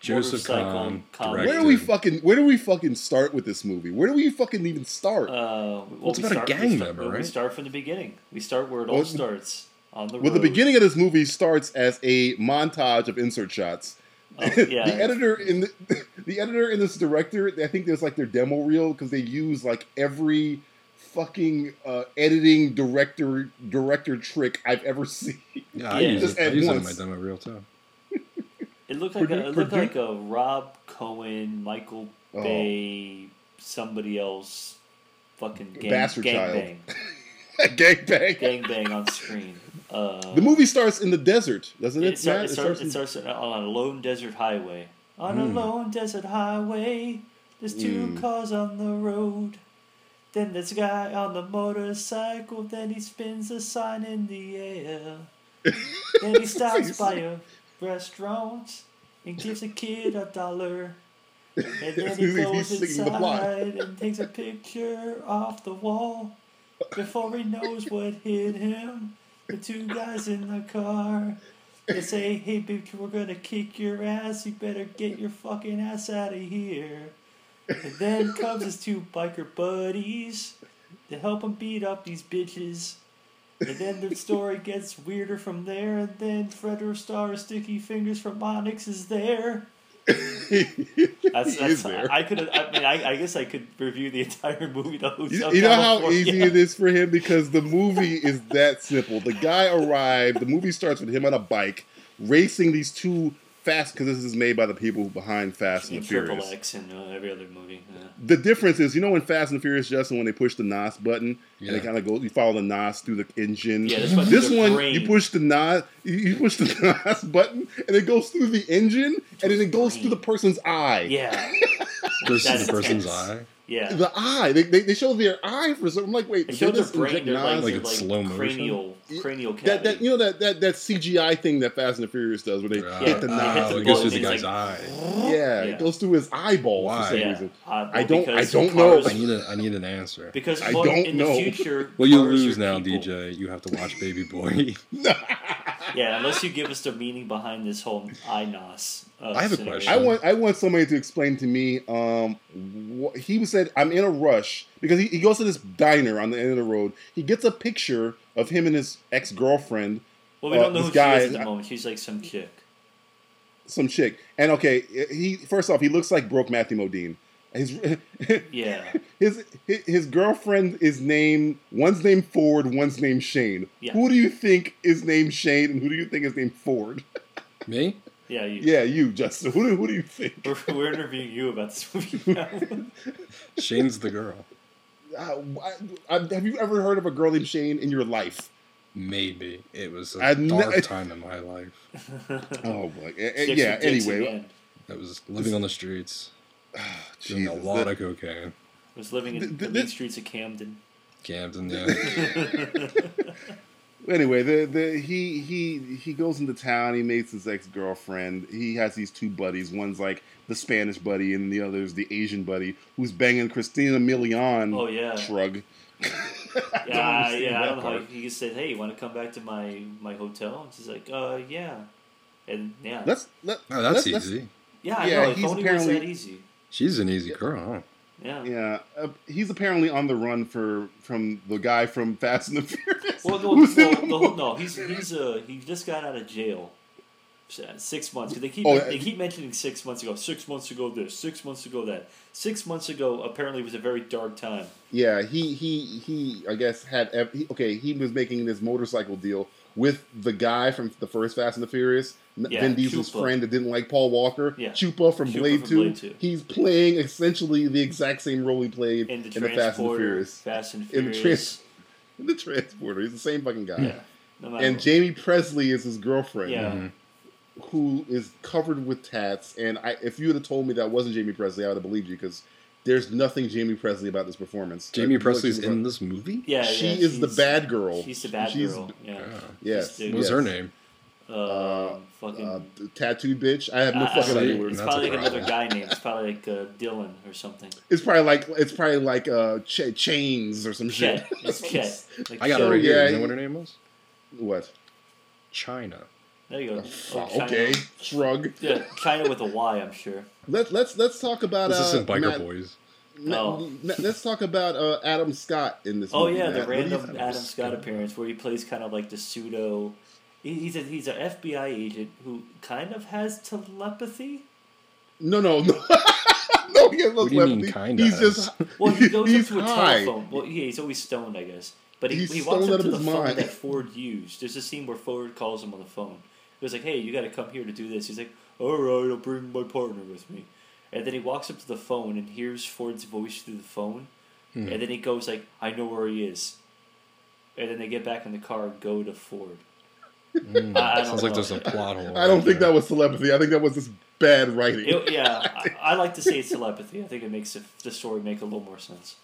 Joseph Motorcycle Kahn Where do we fucking Where do we fucking start with this movie? Where do we fucking even start? Uh, well, it's we about a gang we start, member, We start from the beginning. We start where it all Well, starts on the well, the beginning of this movie starts as a montage of insert shots. Oh, yeah. the editor in the, the editor in this director, I think there's like their demo reel because they use like every fucking uh, editing director director trick I've ever seen. Yeah, I Yeah. use Just it, I use it in my demo reel too. It looked like Produ- a, it looked produ- like a Rob Cohen, Michael Oh. Bay, somebody else, fucking gang, Bastard gang child. bang, Gangbang. gang bang on screen. Uh, The movie starts in the desert, doesn't it? it, start, it, starts, it in- starts on a lone desert highway. On a Hmm. lone desert highway, there's two Mm. cars on the road. Then there's a guy on the motorcycle. Then he spins a sign in the air. then he stops by a restaurant and gives a kid a dollar. And then he goes the inside and takes a picture off the wall. Before he knows what hit him, the two guys in the car. They say, hey, bitch, we're gonna kick your ass. You better get your fucking ass out of here. And then comes his two biker buddies to help him beat up these bitches. And then the story gets weirder from there. And then Fredro Starr Sticky Fingaz from Onyx is there. That's, that's there. I could. I mean, I, I guess I could review the entire movie. The You, you know how easy it is for him because the movie is that simple. The guy arrived. The movie starts with him on a bike racing these two fast because this is made by the people behind Fast and In the Triple Furious. X and uh, every other movie. Yeah. The difference is, you know, in Fast and the Furious, Justin, when they push the NOS button and they kind of go, you follow the NOS through the engine. Yeah, this one this through the one, brain. you push the NOS, you- you push the NOS button, and it goes through the engine, and then it goes through the person's eye. Yeah. Goes to That's the person's intense. eye. Yeah. The eye. They, they, they show their eye for some. I'm like, wait, They did showed they their brain, inject their like, Like like slow motion? cranial, cranial That, cavity. that you know that, that that CGI thing that Fast and the Furious does, where they hit the uh, knob. hit the it goes through the guy's like- eye. yeah, Yeah. it goes through his eyeball Why? for some yeah. reason. Uh, well, I don't- I don't know. I need a, I need an answer. Because I don't in know. the future, Well, you lose now, people. DJ. You have to watch Baby Boy. Yeah, unless you give us the meaning behind this whole INOS. Uh, I have a question. I want I want somebody to explain to me. Um, wh- he said I'm in a rush because he, he goes to this diner on the end of the road. He gets a picture of him and his ex girlfriend, Well, we uh, don't know this who guy- she is at the moment. She's like some chick. some chick, and okay, he first off he looks like broke Matthew Modine. His Yeah. his his his girlfriend is named one's named Ford, one's named Shane. Yeah. Who do you think is named Shane, and who do you think is named Ford? Me? Yeah, you. Yeah, you, Justin. Who do, who do you think? We're, we're interviewing you about this movie now. Shane's the girl. Uh, I, I, have you ever heard of a girl named Shane in your life? Maybe it was a I've ne- dark time in my life. Oh boy. Eh, eh, Sticks yeah. Anyway, again. I was living on the streets, doing a Jesus, lot that- of cocaine. was living in Th- the th- mean streets of Camden. Camden, yeah. anyway, the, the he he he goes into town. He meets his ex girlfriend. He has these two buddies. One's like the Spanish buddy, and the other's the Asian buddy who's banging Christina Milian. Oh, yeah. shrug. Yeah, understand yeah. I don't know. How part. he just said, "Hey, you want to come back to my my hotel?" And she's like, "Uh, yeah." And yeah, Let's let. Oh, that's let's- let's- easy. yeah, I yeah, know. If only it was that apparently- easy. She's an easy girl, huh? Yeah. Yeah, uh, he's apparently on the run for from the guy from Fast and the Furious. Well, no, who's in no, the no, no, he's he's uh he just got out of jail. S- Six months. 'Cause they keep Oh, they keep mentioning six months ago. Six months ago this. Six months ago that. Six months ago apparently was a very dark time. Yeah, he he he. I guess had ev- okay. He was making this motorcycle deal with the guy from the first Fast and the Furious, N- Yeah, Vin Diesel's Chupa. friend that didn't like Paul Walker. Yeah. Chupa from, Chupa Blade, from 2. Blade 2. He's playing essentially the exact same role he played In the in the Fast and the Furious. Fast and In the trans- In the transporter, he's the same fucking guy. Yeah. No And what. Jaime Pressly is his girlfriend. Yeah. Mm-hmm. Who is covered with tats, and I, if you would have told me that wasn't Jaime Pressly, I would have believed you because there's nothing Jaime Pressly about this performance. Jamie Like, Presley's like- in this movie? Yeah, she yeah, is the bad girl. She's the bad She's- girl. Yeah. Ah. Yes. She's the- What's her name? Uh, fucking. Uh, tattooed bitch. I have no I- I fucking don't idea. what It's it- That's probably like another problem. guy name. It's probably like uh, Dylan or something. It's probably like it's probably like uh Ch- chains or some shit. Chet. It's Chet. Like I got it Chet. right here. yeah, You know what her name was? What? China. There you go. Fuck, Oh, okay. Shrug. Yeah, China with a Y, I'm sure. Let let's let's talk about This uh, isn't Biker Matt- Boys. Ma- Oh. ma- let's talk about uh, Adam Scott in this. Oh movie, yeah, Matt. the What random think? Adam Scott appearance where he plays kind of like the pseudo. He- He's a he's an FBI agent who kind of has telepathy. No, no, no. no, he has no What do you mean, telepathy. kinda He's has? just Well, he goes he's up to a high. telephone. Well, yeah, he's always stoned, I guess. But he, He's he walks stoned up to the his phone mind. that Ford used. There's a scene where Ford calls him on the phone. He goes like, "Hey, you got to come here to do this." He's like, "All right, I'll bring my partner with me." And then he walks up to the phone and hears Ford's voice through the phone. Hmm. And then he goes like, "I know where he is." And then they get back in the car and go to Ford. Mm, I- I don't sounds like know. there's a plot hole. I don't right think there. that was telepathy. I think that was just bad writing. It- yeah, I, I like to say it's telepathy. I think it makes it, the story make a little more sense.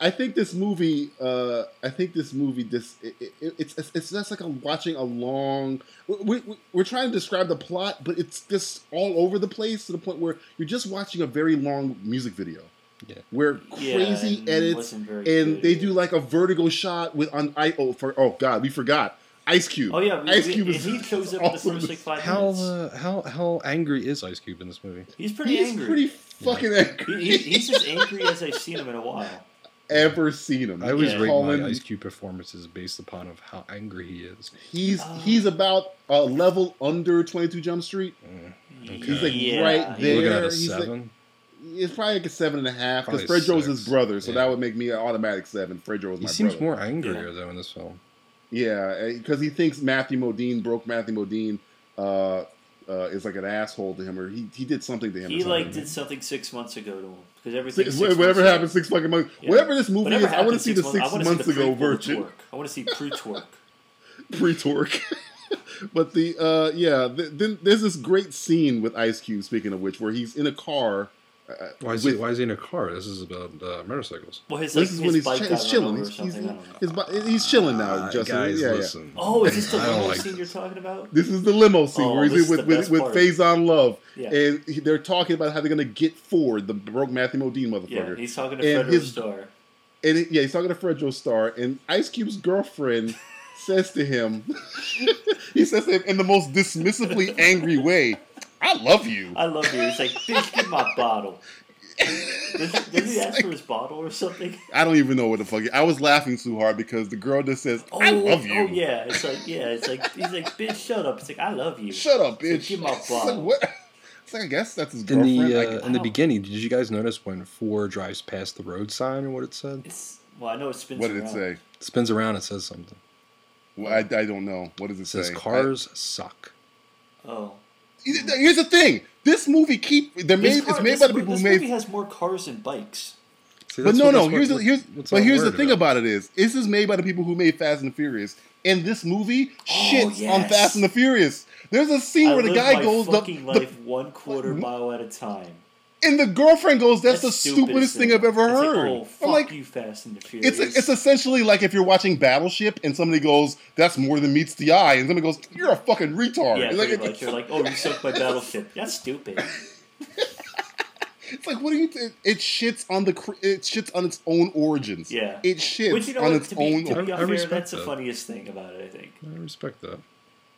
I think this movie. Uh, I think this movie. This it, it, it's it's it's just like a watching a long. We, we, we're trying to describe the plot, but it's just all over the place to the point where you're just watching a very long music video. Yeah. Where Yeah, crazy edits and good, they do like a vertigo shot with on I oh for oh god we forgot Ice Cube. Oh yeah, Ice Cube and is he shows up in the awesome. first like five How minutes. uh, how how angry is Ice Cube in this movie? He's pretty angry. He's angry. pretty fucking angry. He, he, he's as angry as I've seen him in a while. Ever seen him? I always Yeah. rate Colin- my Ice Cube performances based upon of how angry he is. He's Uh. he's about a level under Twenty Two Jump Street. He's like Yeah, right he- there. Looking at a He's like- it's probably like a seven and a half because Probably Fredro's his brother, so Yeah. that would make me an automatic seven. Fredro was He my seems brother. more angrier Yeah. though in this film. Yeah, because he thinks Matthew Modine broke Matthew Modine uh, uh, is like an asshole to him, or he, he did something to him. He like did something six months ago to him because everything. Six- six whatever months happened ago- six fucking months. Yeah. Whatever this movie Whatever is, I want to see the six wanna months ago version. I want to see pre-twerk. pre-torque. but the uh, yeah, th- then there's this great scene with Ice Cube. Speaking of which, where he's in a car. Uh, Why is with- he why is he in a car? This is about uh, motorcycles. Well, his like this is his when he's, ch- he's chilling. over He's, he's, something. I don't know. his, he's chilling now, Ah, Justin. guys, yeah, yeah. Oh, is this the limo like scene this. you're talking about? This is the limo scene Oh, where he's with the with, with. Faizon Love, Yeah. and he, they're talking about how they're gonna get Ford, the broke Matthew Modine motherfucker. Yeah, he's talking to And Fredro his- Starr. And it, yeah, he's talking to Fredro Starr, and Ice Cube's girlfriend says to him, he says to him in the most dismissively angry way, "I love you." I love you. It's like, bitch, give my bottle. Did, did he ask for his bottle or something? I don't even know what the fuck. I was laughing too hard because the girl just says, Oh, "I love you." Oh yeah, it's like yeah, it's like he's like, bitch, shut up. It's like I love you. Shut up, It's like, bitch. give my bottle. It's like, bottle. what? I guess that's his In girlfriend. the uh, guess- in the beginning, did you guys notice when four drives past the road sign or what it said? It's well, I know it spins. what did it around. say? spins around, it says something. Well, I, I don't know. What does it, It says say? cars suck. Oh, I- here's the thing. This movie keep they're made. car- it's made this by the people who made. This movie has more cars than bikes. See, But no, no. Here's what- the here's what's but all here's the thing about it is this is made by the people who made Fast and the Furious, and this movie oh, shits on yes. Fast and the Furious. There's a scene I where the guy my goes the, fucking the one quarter mile at a time. And the girlfriend goes, "That's, the stupidest stupidest thing I've ever It's like, heard." oh, fuck I'm like, you, Fast and the Furious. it's it's essentially like if you're watching Battleship and somebody goes, "That's more than meets the eye," and somebody goes, "You're a fucking retard." yeah, like, much. You're like, oh, you sunk my battleship. That's stupid. It's like, what do you? It, it shits on the. cr- It shits on its own origins. Yeah. It shits Which you know on what? its To be, own. to be I unfair, respect that's the funniest thing about it. I think. I respect that.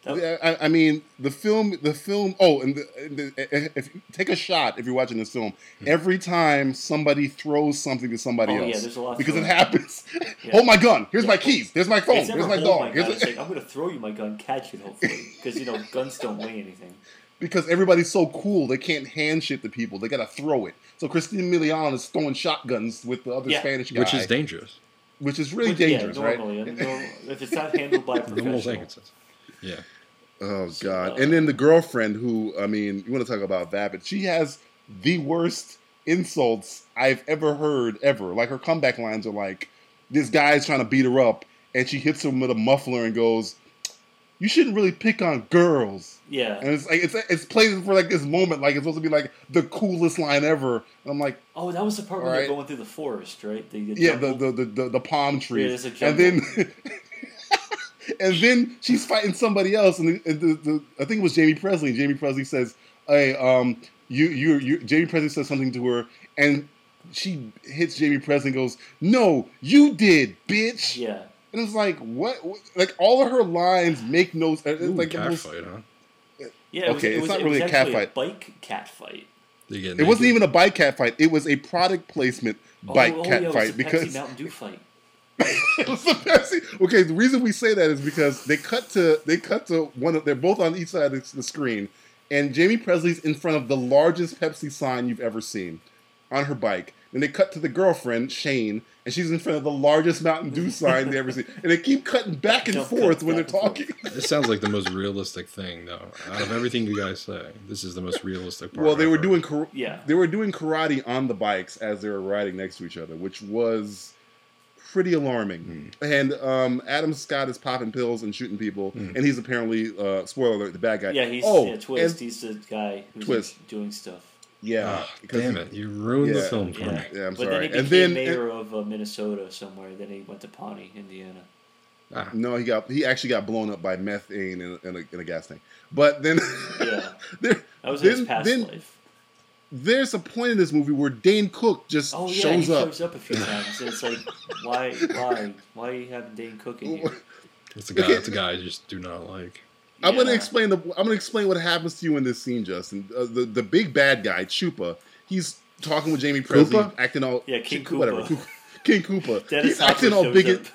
That- Yeah, I, I mean, the film, the film. Oh, and, the, the, eh, eh, if take a shot if you're watching this film, hmm. every time somebody throws something to somebody Oh, yeah, else, there's a lot because it happens. Yeah. Hold my gun. Here's Yeah. my keys. There's my phone. It's Here's my dog. my Here's gun. It's like I'm gonna throw you my gun, catch it hopefully, because you know guns don't weigh anything. because everybody's so cool, they can't hand shit to people. They gotta throw it. So Christine Milian is throwing shotguns with the other Yeah. Spanish guy, Which is dangerous. which is really Which- dangerous, yeah, right? normally, and normal- if it's not handled by a Normal professional, seconds. Yeah. Oh So, God! uh, and then the girlfriend, who I mean, you want to talk about that, but she has the worst insults I've ever heard ever. Like her comeback lines are like, "This guy's trying to beat her up," and she hits him with a muffler and goes, "You shouldn't really pick on girls." yeah. And it's like it's it's played for like this moment, like it's supposed to be like the coolest line ever. And I'm like, Oh, that was the part where Alright. they're going through the forest, right? The, the yeah, the the, the the palm trees, a and then and then she's fighting somebody else, and, the, and the, the, I think it was Jaime Pressly. And Jaime Pressly says, "Hey, um, you you you." Jaime Pressly says something to her, and she hits Jaime Pressly and goes, "No, you did, bitch." yeah. And it's like, what? what- Like all of her lines make no sense. Ooh, It's like cat most- fight, huh? Yeah, it was, Okay, it it's was, not it really was a cat actually fight. bike cat fight. They get It wasn't even a bike cat fight. It was a product placement bike oh, oh, cat yeah, it was fight the because Pepsi Mountain Dew fight. It was the Pepsi. Okay, the reason we say that is because they cut to they cut to one of they're both on each side of the screen, and Jaime Pressly's in front of the largest Pepsi sign you've ever seen on her bike. Then they cut to the girlfriend Shane, and she's in front of the largest Mountain Dew sign they ever seen. And they keep cutting back and Jump forth when they're back and forth. talking. This sounds like the most realistic thing, though. Out of everything you guys say, this is the most realistic part. Well, they I've were doing kar- Yeah. they were doing karate on the bikes as they were riding next to each other, which was pretty alarming. Hmm. And um, Adam Scott is popping pills and shooting people, Hmm. and he's apparently uh, spoiler alert the bad guy. Yeah, he's oh yeah, Twist. and- He's the guy who's Twist. doing stuff. yeah, Ah, damn he- it! You ruined the Yeah. film for Yeah. me. Yeah, I'm but sorry. then he became And then- mayor of uh, Minnesota somewhere. Then he went to Pawnee, Indiana. Ah, No, he got he actually got blown up by methane in, in, a, in a gas tank. But then, Yeah. there, That was then, his past then life. There's a point in this movie where Dane Cook just Oh yeah, shows he up. shows up a few times. It's like, why, why, why are you having Dane Cook in here? it's a guy. Okay. It's a guy I just do not like. I'm gonna explain the. I'm gonna explain what happens to you in this scene, Justin. Uh, the the big bad guy, Chupa. He's talking with Jaime Pressly, Koopa? acting all Yeah, King Ch- whatever. Koopa. Koopa- King Koopa. Dennis He's acting all shows big. up.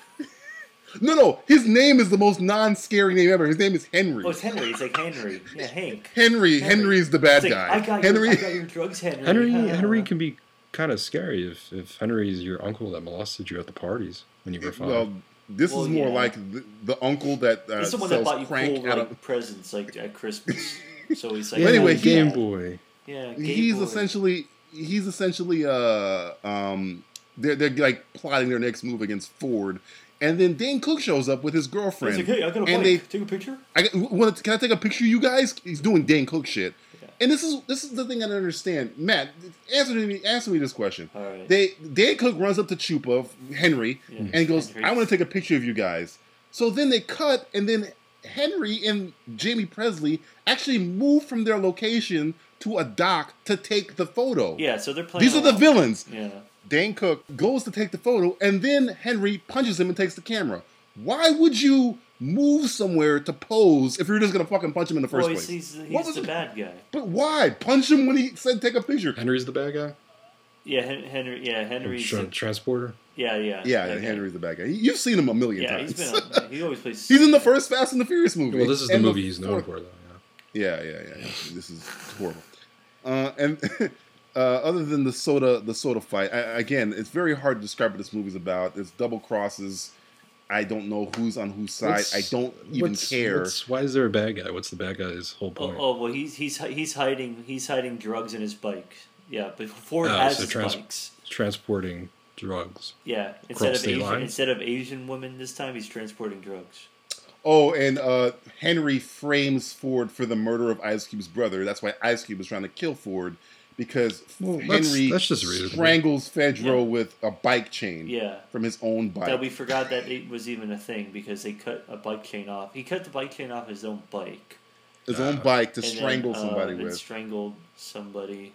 No, no, his name is the most non-scary name ever. His name is Henry. Oh, it's Henry. It's like Henry. Yeah, Hank. Henry. Henry. Henry's the bad It's like, guy. I got, Henry. your, I got your drugs, Henry. Henry. Henry can be kind of scary if if Henry's your uncle that molested you at the parties when you were five. well, this Well, is more yeah. like the, the uncle that uh, He's the one that sells bought you cool out like of. presents like at Christmas. So he's like, yeah, anyway, he- Game yeah. Boy. Yeah, Game He's Boy. essentially he's essentially uh um they're they're like plotting their next move against Ford, and then Dan Cook shows up with his girlfriend. Like, hey, I got a and bike. they Take a picture. I want to, can I take a picture of you guys? He's doing Dan Cook shit. And this is this is the thing I don't understand. Matt, answer me answer me this question. All right. They Dane Cook runs up to Chupa, Henry, Yeah. and goes, Henry. I want to take a picture of you guys. So then they cut and then Henry and Jaime Pressly actually move from their location to a dock to take the photo. Yeah, so they're playing. These are the villains. Yeah. Dane Cook goes to take the photo, and then Henry punches him and takes the camera. Why would you move somewhere to pose if you're just gonna fucking punch him in the first Well, place? he's, he's, What was the it? bad guy. But why punch him when he said take a picture? Henry's the bad guy. Yeah, Henry. Yeah, Henry's. Tra- transporter. yeah, yeah. Yeah, that. Henry's the bad guy. You've seen him a million Yeah, times. he's been. On, he always plays. He's in the first Fast and the Furious movie. Well, this is the And movie he's known for, though. Yeah. Yeah, yeah, yeah. yeah. This is horrible. Uh, and uh, other than the soda, the soda fight, I, again, it's very hard to describe what this movie's about. There's double crosses. I don't know who's on whose side. What's- I don't even what's- care. what's- why is there a bad guy? What's the bad guy's whole Oh, point? oh well, he's he's he's hiding he's hiding drugs in his bike. Yeah, but Ford Oh, has so trans- bikes. transporting drugs. Yeah, instead Across of Asian, line? instead of Asian women this time, he's transporting drugs. Oh, and uh, Henry frames Ford for the murder of Ice Cube's brother. That's why Ice Cube was trying to kill Ford because Well, that's- Henry that's just reasonable. strangles Fredro Yeah. with a bike chain Yeah. from his own bike. That we forgot that it was even a thing because they cut a bike chain off. He cut the bike chain off his own bike. his own bike to and then, strangle somebody uh, and with. strangled somebody.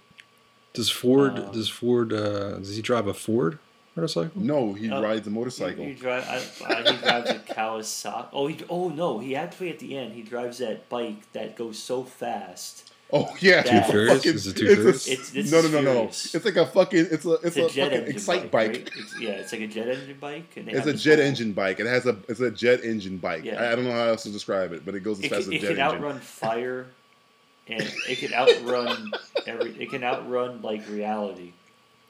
Does Ford? Uh, does Ford? Uh, does he drive a Ford motorcycle? No, he Uh, rides a motorcycle. He, he, drive, I, I, he drives a Kawasaki. Oh, he, oh no, he actually at the end he drives that bike that goes so fast. Oh yeah, Too Furious? Fucking- Is it Too it's a- It's- it's no, no, no, no. It's like a fucking. It's a. It's, It's a a, jet fucking engine excite bike. bike. right? It's, yeah, it's like a jet engine bike, and It's a jet whole- engine bike. It has a. It's a jet engine bike. Yeah. I, I don't know how else to describe it, but it goes as It fast can, as it a jet can outrun fire, and it can outrun every. It can outrun like reality.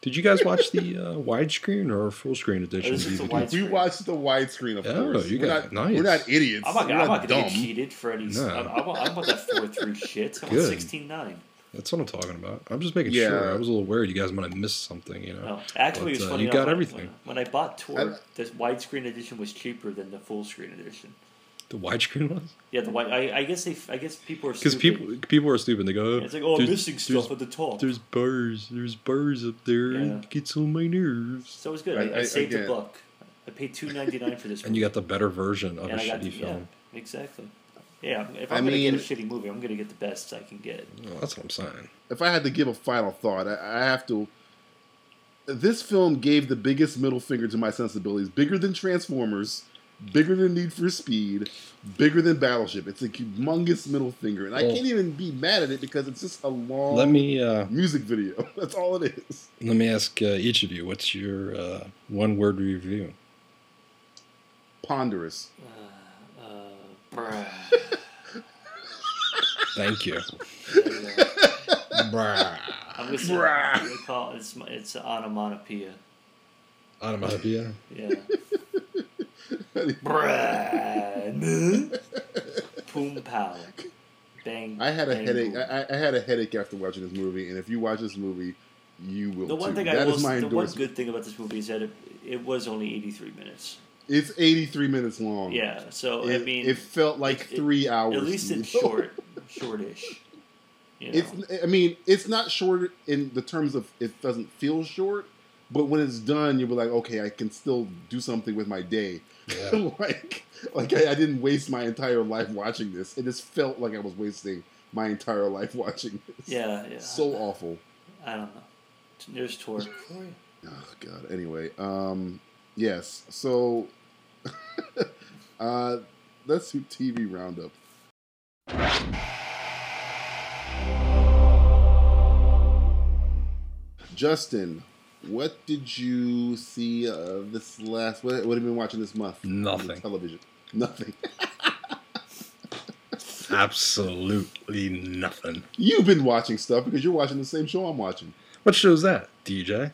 Did you guys watch the uh, widescreen or full screen edition? this DVD? We watched the widescreen, of Oh, course. you we're got- not, nice. We're not idiots. I'm not, we're I'm not, not gonna dumb. get cheated for any. No. I'm, I'm, I'm about that four through shit. I'm Good. sixteen nine. That's what I'm talking about. I'm just making Yeah. sure. I was a little worried you guys might have missed something. You know. No, actually, But, it was uh, funny. you got when- everything. When, when I bought Torque, And- this widescreen edition was cheaper than the full screen edition. The widescreen was Yeah, the white. I, I guess they. I guess people are because people people are stupid. They go, It's like, oh, I'm missing stuff there's- at the top. There's bars. There's bars up there. Yeah. It gets on my nerves. So it was good. I- I, I, I- saved again- a buck. I paid two ninety nine for this. And you got the better version of and a I got shitty film. Yeah, exactly. Yeah, if I I'm gonna mean- get a shitty movie, I'm gonna get the best I can get. Well, that's what I'm saying. if I had to give a final thought, I, I have to. This film gave the biggest middle finger to my sensibilities, bigger than Transformers, bigger than Need for Speed, bigger than Battleship. It's a humongous middle finger, and I Well- can't even be mad at it because it's just a long Let me uh, music video. That's all it is. let me ask uh, each of you. What's your uh, one word review? Ponderous. Uh, bruh. Thank you. There you. Bruh. I'm gonna Bruh. I'm gonna call it, it's it's onomatopoeia. Onomatopoeia. Yeah. Bruh. Poom pow. Bang. I had a bang, headache. I, I had a headache after watching this movie, and if you watch this movie, you will. The one too. thing I That will, is my the one good thing about this movie is that it, it was only 83 minutes. It's 83 minutes long. Yeah, so It, I mean, it felt like it- three hours. at least it's short, shortish. You know? It's. I mean, it's not short in the terms of it doesn't feel short, but when it's done, you'll be like, okay, I can still do something with my day. Yeah. like, like I, I didn't waste my entire life watching this. It just felt like I was wasting my entire life watching this. yeah, yeah. So awful. I don't know. There's torque for you. Oh god. Anyway, um, yes. So, uh, let's do TV roundup. Justin, what did you see uh, this last? What, what have you been watching this month? Nothing. Television. Nothing. Absolutely nothing. You've been watching stuff because you're watching the same show I'm watching. What show's that, DJ?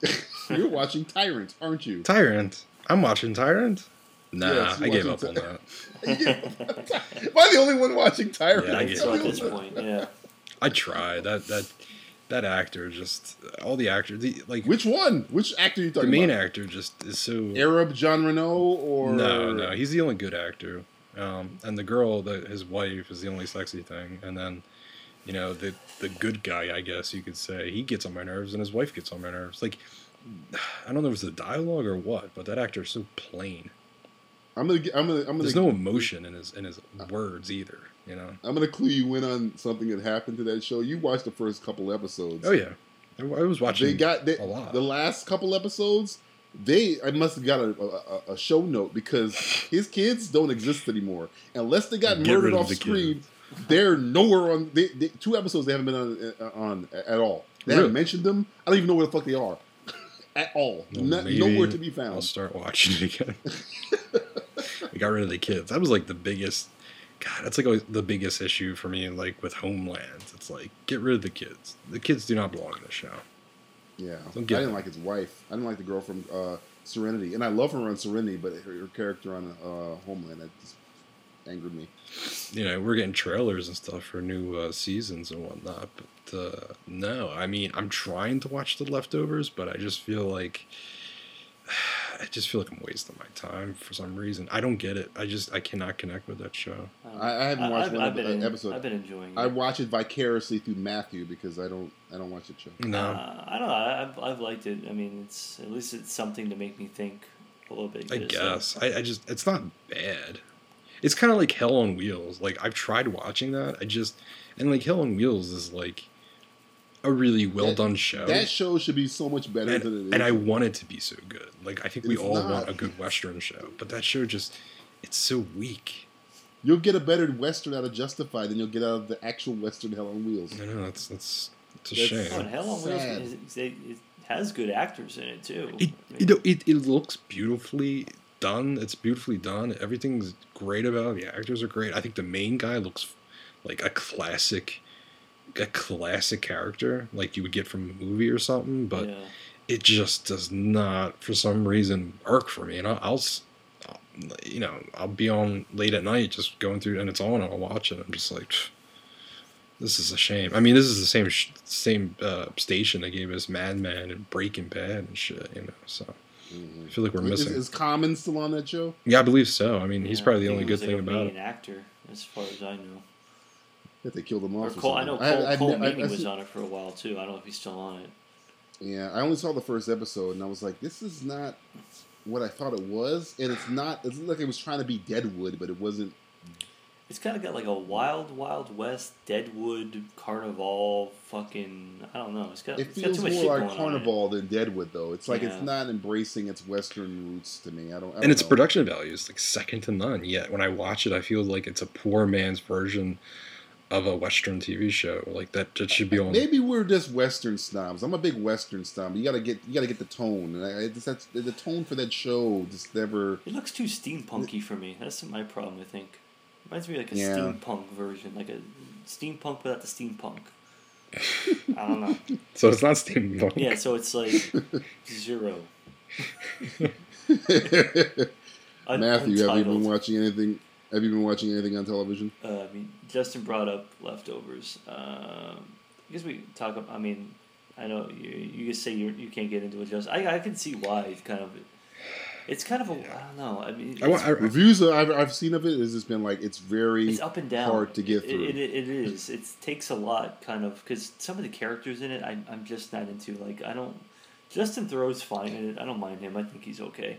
You're watching Tyrant, aren't you? Tyrant. I'm watching Tyrant. Nah, Yes, I gave up watching on that. Am I the only one watching Tyrant? Yeah, I Right, get so at this point, yeah. I tried. That that that actor just all the actors the, like Which one? Which actor are you talking about? the main about? actor just is so Arab John Renault or no no he's the only good actor um, and the girl that his wife is the only sexy thing and then you know the the good guy I guess you could say he gets on my nerves and his wife gets on my nerves like I don't know if it's the dialogue or what but that actor is so plain I'm gonna I'm gonna I'm gonna there's no emotion in his in his words either you know I'm gonna clue you in on something that happened to that show. You watched the first couple episodes. oh yeah I, I was watching They got they, a lot the last couple episodes. They I must have got a, a, a show note because his kids don't exist anymore unless they got Get murdered off the screen. They're nowhere on. They, they, two episodes they haven't been on uh, on at all. They Really? haven't mentioned them. I don't even know where the fuck they are at all. Well, No- nowhere to be found. I'll start watching it again. we got rid of the kids. That was like the biggest God, that's like always the biggest issue for me. Like with Homeland, it's like get rid of the kids. The kids do not belong in the show. Yeah, I didn't it. like his wife. I didn't like the girl from uh, Serenity, and I love her on Serenity, but her, her character on uh, Homeland that just angered me. You know, we're getting trailers and stuff for new uh, seasons and whatnot, but uh, no, I mean, I'm trying to watch the leftovers, but I just feel like I just feel like I'm wasting my time for some reason. I don't get it. I just I cannot connect with that show. I, I haven't watched I've, one I've of been the en- episode. I've been enjoying it. I watch it vicariously through Matthew because I don't I don't watch the show. No, Uh, I don't know. I, I've, I've liked it. I mean, it's at least it's something to make me think a little bit. I guess I, I just it's not bad. It's kind of like Hell on Wheels. Like I've tried watching that. I just and like Hell on Wheels is like a really well That- done show. That show should be so much better and, than it is. and I want it to be so good. Like I think we all not. want a good Western show, but that show just it's so weak. You'll get a better Western out of Justified than you'll get out of the actual Western Hell on Wheels. I know that's that's it's a That's- shame. Oh, Hell on Wheels Sad. is, is- it, it has good actors in it too. It, I mean, you know, it, it looks beautifully done. It's beautifully done. Everything's great about it. The actors are great. I think the main guy looks like a classic, a classic character, like you would get from a movie or something. But yeah. it just does not, for some reason, work for me. And I'll, I'll, you know, I'll be on late at night just going through, and it's on, and I'll watch it. I'm just like. This is a shame. I mean, this is the same sh- same uh, station that gave us Mad Men and Breaking Bad and shit, you know. So I feel like we're missing. is Common still on that show? Yeah, I believe so. I mean, he's probably the only good he thing like, a about main it. actor, as far as I know. That they killed him off. or Cole, I know something. Cole, I've Cole ne- I've- Meaney I've was seen- on it for a while too. I don't know if he's still on it. Yeah, I only saw the first episode and I was like, this is not what I thought it was, and it's not. It looked like it was trying to be Deadwood, but it wasn't. It's kind of got like a wild, wild west Deadwood Carnival. Fucking, I don't know. It's got. It it's got feels too much more like going on in it. Carnival than Deadwood, though. It's like Yeah. it's not embracing its Western roots to me. I don't. I And don't its know. production value is like second to none. Yet when I watch it, I feel like it's a poor man's version of a Western TV show. Like that, that should be on. Maybe we're just Western snobs. I'm a big Western snob. You gotta get you gotta get the tone, and I, I just, that's, the tone for that show just never. It looks too steampunky for me. That's my problem. I think. Reminds me of like a Yeah. steampunk version, like a steampunk without the steampunk. I don't know. So it's not steampunk. Yeah, so it's like zero. Un- Matthew, have you been watching anything? Have you been watching anything on television? Uh, I mean, Justin brought up leftovers. Um, I guess we talk. About, I mean, I know you. You just say you you can't get into it. Just I I can see why. It's kind of. It's kind of a. I don't know. I mean, I, wa- it's, I, Reviews that I've, I've seen of it has just been like it's very it's up and down. hard to get through. It, it, it is. It takes a lot, kind of, because some of the characters in it, I, I'm just not into. Like, I don't. Justin Theroux's fine in it. I don't mind him. I think he's okay.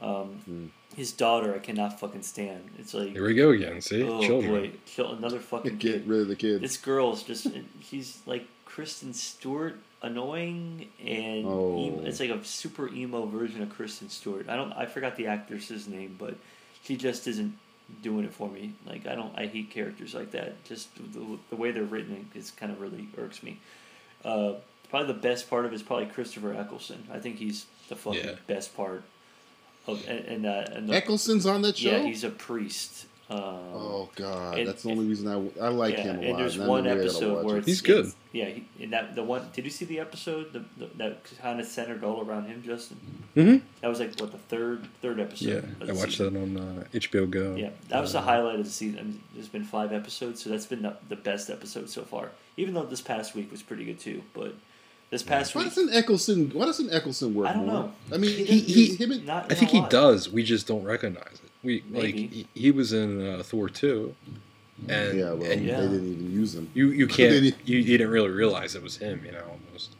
Um, Hmm. His daughter, I cannot fucking stand. It's like, here we go again. See, oh children. boy, kill another fucking get kid. rid of the kids. This girl's just she's like Kristen Stewart, annoying and Oh. emo, it's like a super emo version of Kristen Stewart. I don't I forgot the actress's name, but she just isn't doing it for me. Like I don't I hate characters like that. Just the, the way they're written is kind of really irks me. Uh, probably the best part of it is probably Christopher Eccleston. I think he's the fucking Yeah. best part of and and, uh, and the, Eccleston's on that show. yeah he's a priest. Um, oh God, and- that's the only reason I, I like yeah, him a and lot. there's and I one know I gotta episode where it's, He's good. it's- yeah, he, and that the one. Did you see the episode the, the, that kind of centered all around him, Justin? Mhm. That was like what the third third episode. Yeah, of the I watched season. that on uh, HBO Go. Yeah, that was the highlight of the season. I mean, there's been five episodes, so that's been the, the best episode so far. Even though this past week was pretty good too, but this past Why week, doesn't Eccleston? Why doesn't Eccleston work I don't more? know. I mean, He he, he, him and- not I think he does. We just don't recognize it. We like he, he was in uh, Thor two, and yeah, well, and Yeah. they didn't even use him. you you can't didn't- you, you didn't really realize it was him. You know, almost.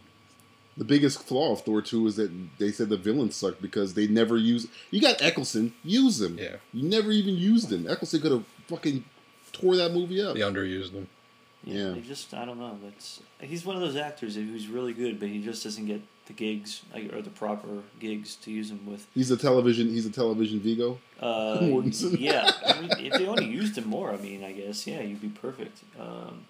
The biggest flaw of Thor 2 is that they said the villain sucked because they never use. You got Eccleston, use him. Yeah. You never even used him. Eccleston could have fucking tore that movie up. They underused him. Yeah, he just I don't know. That's he's one of those actors who's really good, but he just doesn't get the gigs like, or the proper gigs to use him with. He's a television. He's a television Viggo. Uh, Mortensen. yeah, I mean, if they only used him more, I mean, I guess yeah, you'd be perfect. Um,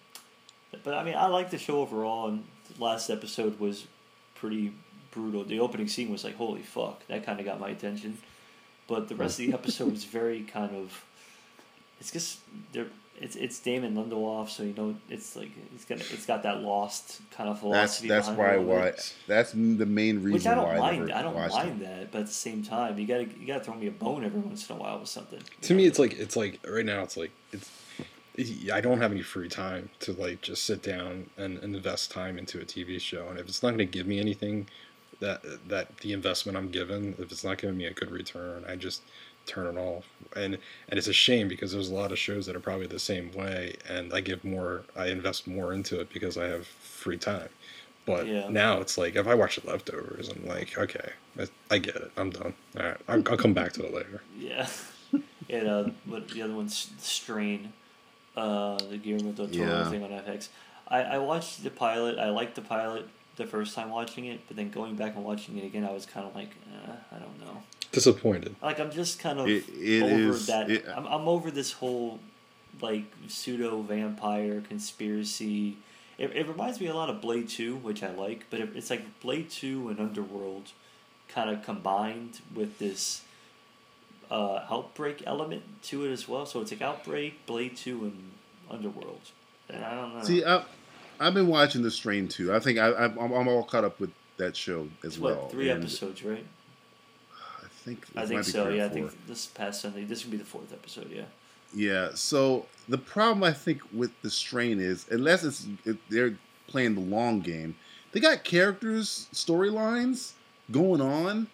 but I mean, I like the show overall, and the last episode was pretty brutal. The opening scene was like, holy fuck, that kind of got my attention. But the rest of the episode was very kind of it's just they're it's it's Damon Lindelof, so you know it's like it's got it's got that lost kind of That's philosophy. that's behind why it a little why that's the main reason Which I don't why mind. never I don't mind it. that, but at the same time, you gotta you gotta throw me a bone every once in a while with something. to me it's like it's like right now it's like it's i don't have any free time to like just sit down and, and invest time into a tv show and if it's not going to give me anything that that the investment i'm given if it's not giving me a good return i just turn it off and and it's a shame because there's a lot of shows that are probably the same way and i give more i invest more into it because i have free time but Yeah. now it's like if i watch the leftovers i'm like okay I, I get it i'm done all right I'll, I'll come back to it later Yeah, and uh, what the other one's Strain, uh, the Guillermo del Toro Yeah. thing on FX. I, I watched the pilot. I liked the pilot the first time watching it, but then going back and watching it again, I was kind of like, eh, I don't know. Disappointed Like I'm just kind of It- it over is- that. it- I'm, I'm over this whole like pseudo vampire conspiracy. It, it reminds me a lot of Blade Two, which I like, but it, it's like Blade Two and Underworld kind of combined with this uh, outbreak element to it as well. So it's like Outbreak, Blade Two, and Underworld. And I don't know. See, I, I've been watching the Strain too. I think I, I'm, I'm all caught up with that show as it's well. what three and episodes, right? I think I think so. Yeah, I think this past Sunday. This would be the fourth episode. Yeah. Yeah. So the problem I think with the strain is, unless it's they're playing the long game, they got characters, storylines going on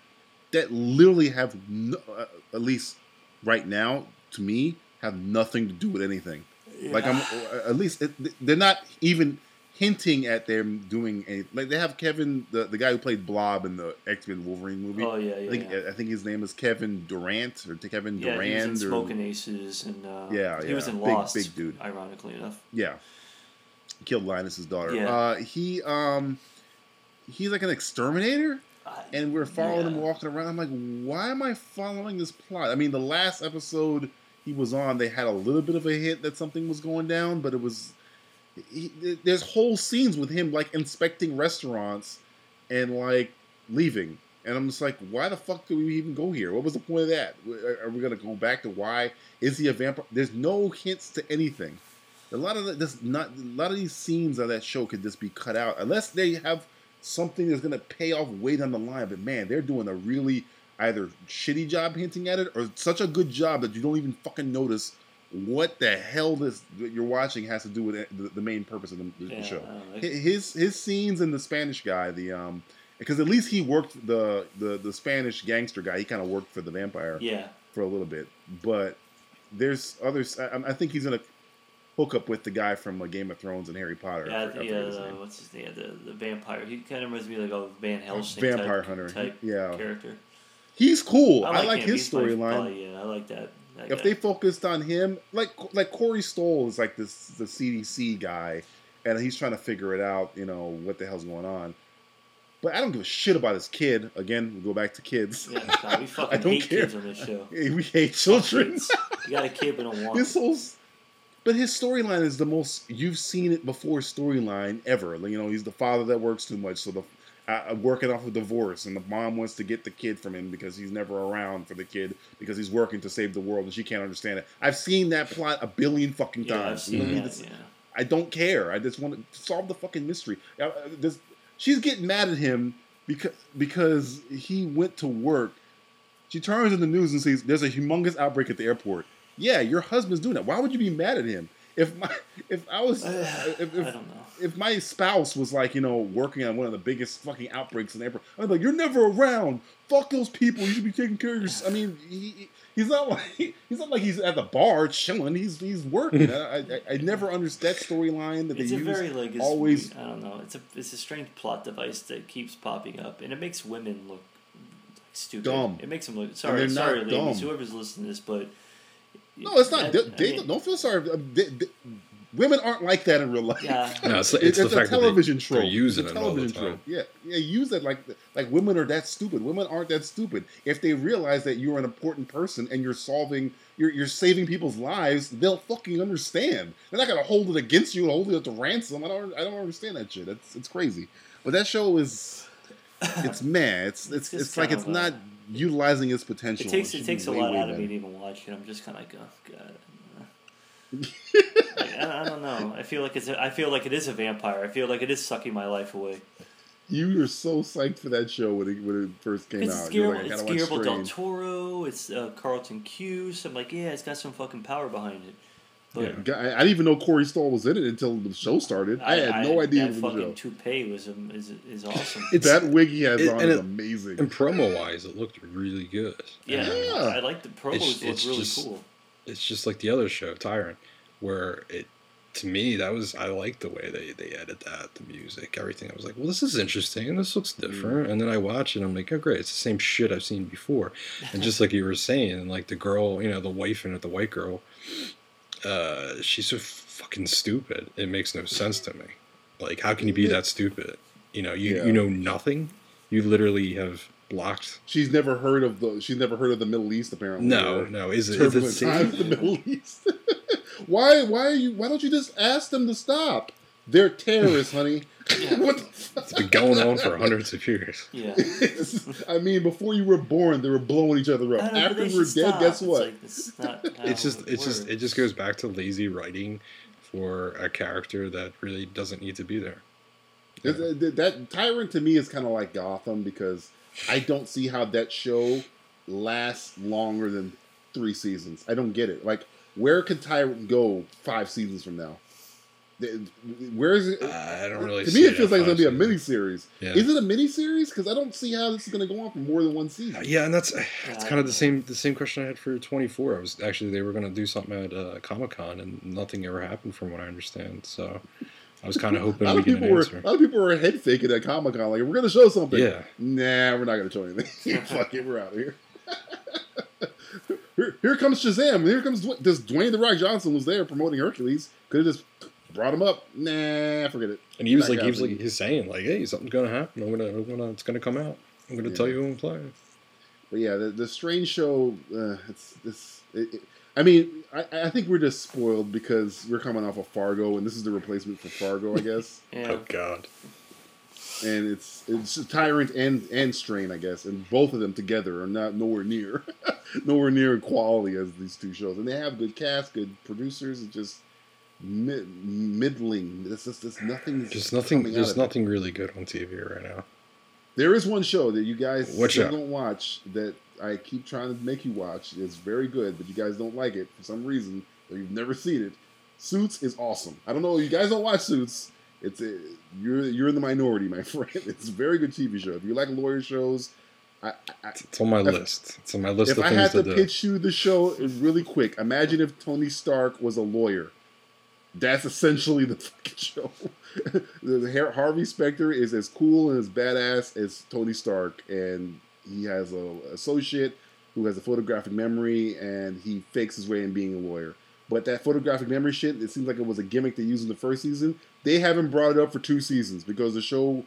that literally have, no, uh, at least right now, to me, have nothing to do with anything. Like I'm, at least it, they're not even hinting at them doing a like they have Kevin the, the guy who played Blob in the X Men Wolverine movie. Oh, yeah, yeah, I think yeah. I think his name is Kevin Durant or Kevin Yeah, Durand he was in Smoking Aces, and uh, Yeah, he was in big- Lost. big dude. Ironically enough. Yeah. Killed Linus's daughter. Yeah. Uh, he um he's like an exterminator. And we're following him walking around. I'm like, why am I following this plot? I mean, the last episode he was on, they had a little bit of a hint that something was going down, but it was he, there's whole scenes with him like inspecting restaurants and like leaving. And I'm just like, why the fuck do we even go here? What was the point of that? Are we gonna go back to why is he a vampire? There's no hints to anything. A lot of this not a lot of these scenes of that show could just be cut out unless they have something that's gonna pay off way down the line. But man, they're doing a really either shitty job hinting at it or such a good job that you don't even fucking notice what the hell this that you're watching has to do with the, the main purpose of the, the Yeah, show. I don't know. Hi- His his scenes in the Spanish guy, the um, because at least he worked the the the Spanish gangster guy. He kind of worked for the vampire Yeah. for a little bit, but there's others. I, I think he's gonna hook up with the guy from uh, Game of Thrones and Harry Potter. Yeah, I I yeah, his the, what's his name? The, the vampire. He kind of reminds me like a Van Helsing Vampire type, hunter. type Yeah. character. He's cool. I like, him. his storyline. Yeah, I like that. That If guy. they focused on him, like like Corey Stoll is like this the CDC guy, and he's trying to figure it out. You know what the hell's going on. But I don't give a shit about his kid. Again, we go back to kids. Yeah, God, we I fucking don't hate care. kids on this show. we hate children. You got a kid, but don't want. This whole, but his storyline is the most you've seen it before storyline ever. Like, You know, he's the father that works too much, so the uh, working off a divorce, and the mom wants to get the kid from him because he's never around for the kid because he's working to save the world, and she can't understand it. I've seen that plot a billion fucking Yeah, times. You know, that. Yeah. I don't care. I just want to solve the fucking mystery. Uh, this- she's getting mad at him because because he went to work. She turns in the news and sees there's a humongous outbreak at the airport. Yeah, your husband's doing that. Why would you be mad at him? If my if I was if, if, I don't know. if my spouse was like you know working on one of the biggest fucking outbreaks in April, I'd be like, you're never around. Fuck those people. You should be taking care of yourself. I mean, he, he's not like he's not like he's at the bar chilling. He's he's working. I, I, I never understood that storyline that It's they a use. very like always I don't know. It's a it's a strange plot device that keeps popping up, and it makes women look like stupid. Dumb. It makes them look sorry. Sorry, ladies, dumb. whoever's listening to this, but no, it's not. that- They, I mean, don't feel sorry. Uh, they- they- women aren't like that in real life. Yeah. No, it's- it's the a fact that they- television they're trope. using it's a it all the television trope. Yeah, yeah, use it like like women are that stupid. Women aren't that stupid. If they realize that you're an important person and you're solving, you're you're saving people's lives, they'll fucking understand. They're not gonna hold it against you and hold it up to ransom. I don't I don't understand that shit. It's it's crazy. But that show is it's mad. It's it's just it's, like it's a- not utilizing its potential. it takes it takes a way, lot way out of me to even watch it. I'm just kind of like, oh god. Like, I, I don't know. I feel like it's. A, I feel like it is a vampire. I feel like it is sucking my life away. You were so psyched for that show when it, when it first came out. Guillermo, like, it's Guillermo del. Toro. It's uh, Carlton Cuse. So I'm like, yeah, it's got some fucking power behind it. But I, I didn't even know Corey Stoll was in it until the show started. I, had no idea that he was in the fucking toupee was um, is is awesome. It's- That wig he has it- on is it- amazing. And promo wise, it looked really good. yeah, Yeah. I like the promos. It's- it's really just- cool. It's just like the other show, Tyrant, where it to me that was I liked the way they they edited that, the music, everything. I was like, well, this is interesting and this looks different. And then I watch it, and I'm like, oh great, it's the same shit I've seen before. And just like you were saying, like the girl, you know, the wife and the white girl, uh, she's so fucking stupid. It makes no sense to me. Like, how can you be that stupid? You know, you Yeah. you know nothing. You literally have blocked. She's never heard of the. She's never heard of the Middle East. Apparently, No, no. Is it, is it safe? the Middle East. why? Why are you? Why don't you just ask them to stop? They're terrorists, honey. what? the It's been going on for hundreds of years. Yeah. I mean, before you were born, they were blowing each other I up. know, but After they we were should dead, stop. guess It's what? like, it's not how it's just it it's just works. it just goes back to lazy writing for a character that really doesn't need to be there. That, that- that Tyrant to me is kind of like Gotham because I don't see how that show lasts longer than three seasons. I don't get it. Like, where could Tyrant go five seasons from now? The- Where is it? I don't really. to see me, it feels like it's gonna be a seasons. mini series. Yeah. Is it a mini series? Because I don't see how this is gonna go on for more than one season. Yeah, and that's it's kind of the same the same question I had for 24. I was actually they were going to do something at uh, Comic Con and nothing ever happened from what I understand. So I was kind of hoping. A lot of people an were answer. a lot of people were head faking at Comic Con. Like, we're gonna show something. Yeah. Nah, we're not gonna show anything. Fuck it, we're out of here. here. Here comes Shazam. Here comes Dwayne. This Dwayne the Rock Johnson was there promoting Hercules. Could have just brought him up. Nah, forget it. And he was Not like he was like he's saying like, hey, something's going to happen. I'm gonna, I'm gonna it's going to come out. I'm going to Yeah. tell you who I'm playing. But yeah, the, the Strain show. Uh, it's this. It, it, I mean, I, I think we're just spoiled because we're coming off of Fargo, and this is the replacement for Fargo, I guess. yeah. Oh God. and it's it's Tyrant and and Strain, I guess, and both of them together are not nowhere near nowhere near quality as these two shows, and they have good cast, good producers. It's just mid, middling. There's just there's nothing. Just nothing. There's of it. nothing really good on TV right now. There is one show that you guys What still show? don't watch that I keep trying to make you watch. It's very good, but you guys don't like it for some reason, or you've never seen it. Suits is awesome. I don't know. You guys don't watch Suits. It's a, you're you're in the minority, my friend. It's a very good TV show. If you like lawyer shows, I, I, It's on my If- list. It's on my list if I had to to pitch you the show really quick, imagine if Tony Stark was a lawyer. That's essentially the fucking show. the Harvey Specter is as cool and as badass as Tony Stark, and he has a associate who has a photographic memory, and he fakes his way in being a lawyer. But that photographic memory shit, it seems like it was a gimmick they used in the first season. They haven't brought it up for two seasons because the show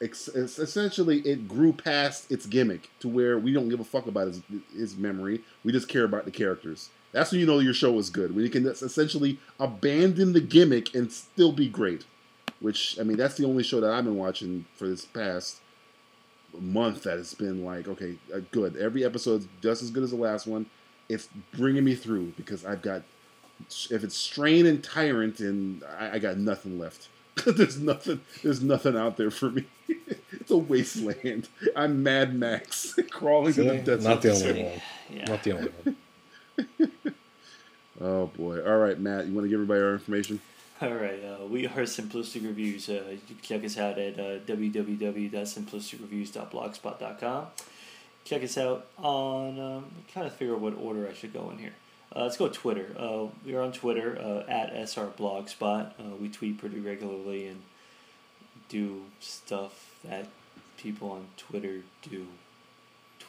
es- essentially it grew past its gimmick to where we don't give a fuck about his his memory. We just care about the characters. That's when you know your show is good. When you can essentially abandon the gimmick and still be great. Which I mean, that's the only show that I've been watching for this past month that has been like, okay, uh, good. Every episode's just as good as the last one. It's bringing me through because I've got if it's strain and tyrant and I, I got nothing left. there's nothing. There's nothing out there for me. it's a wasteland. I'm Mad Max crawling to the See? desert. Not the only one. Yeah. Not the only one. Oh boy! All right, Matt. You want to give everybody our information? All right, uh, we are Simplistic Reviews. Uh, you can check us out at uh, www.simplisticreviews.blogspot.com. Check us out on. Um, trying to figure out what order I should go in here. Uh, let's go Twitter. Uh, we are on Twitter uh, at srblogspot. Uh, we tweet pretty regularly and do stuff that people on Twitter do.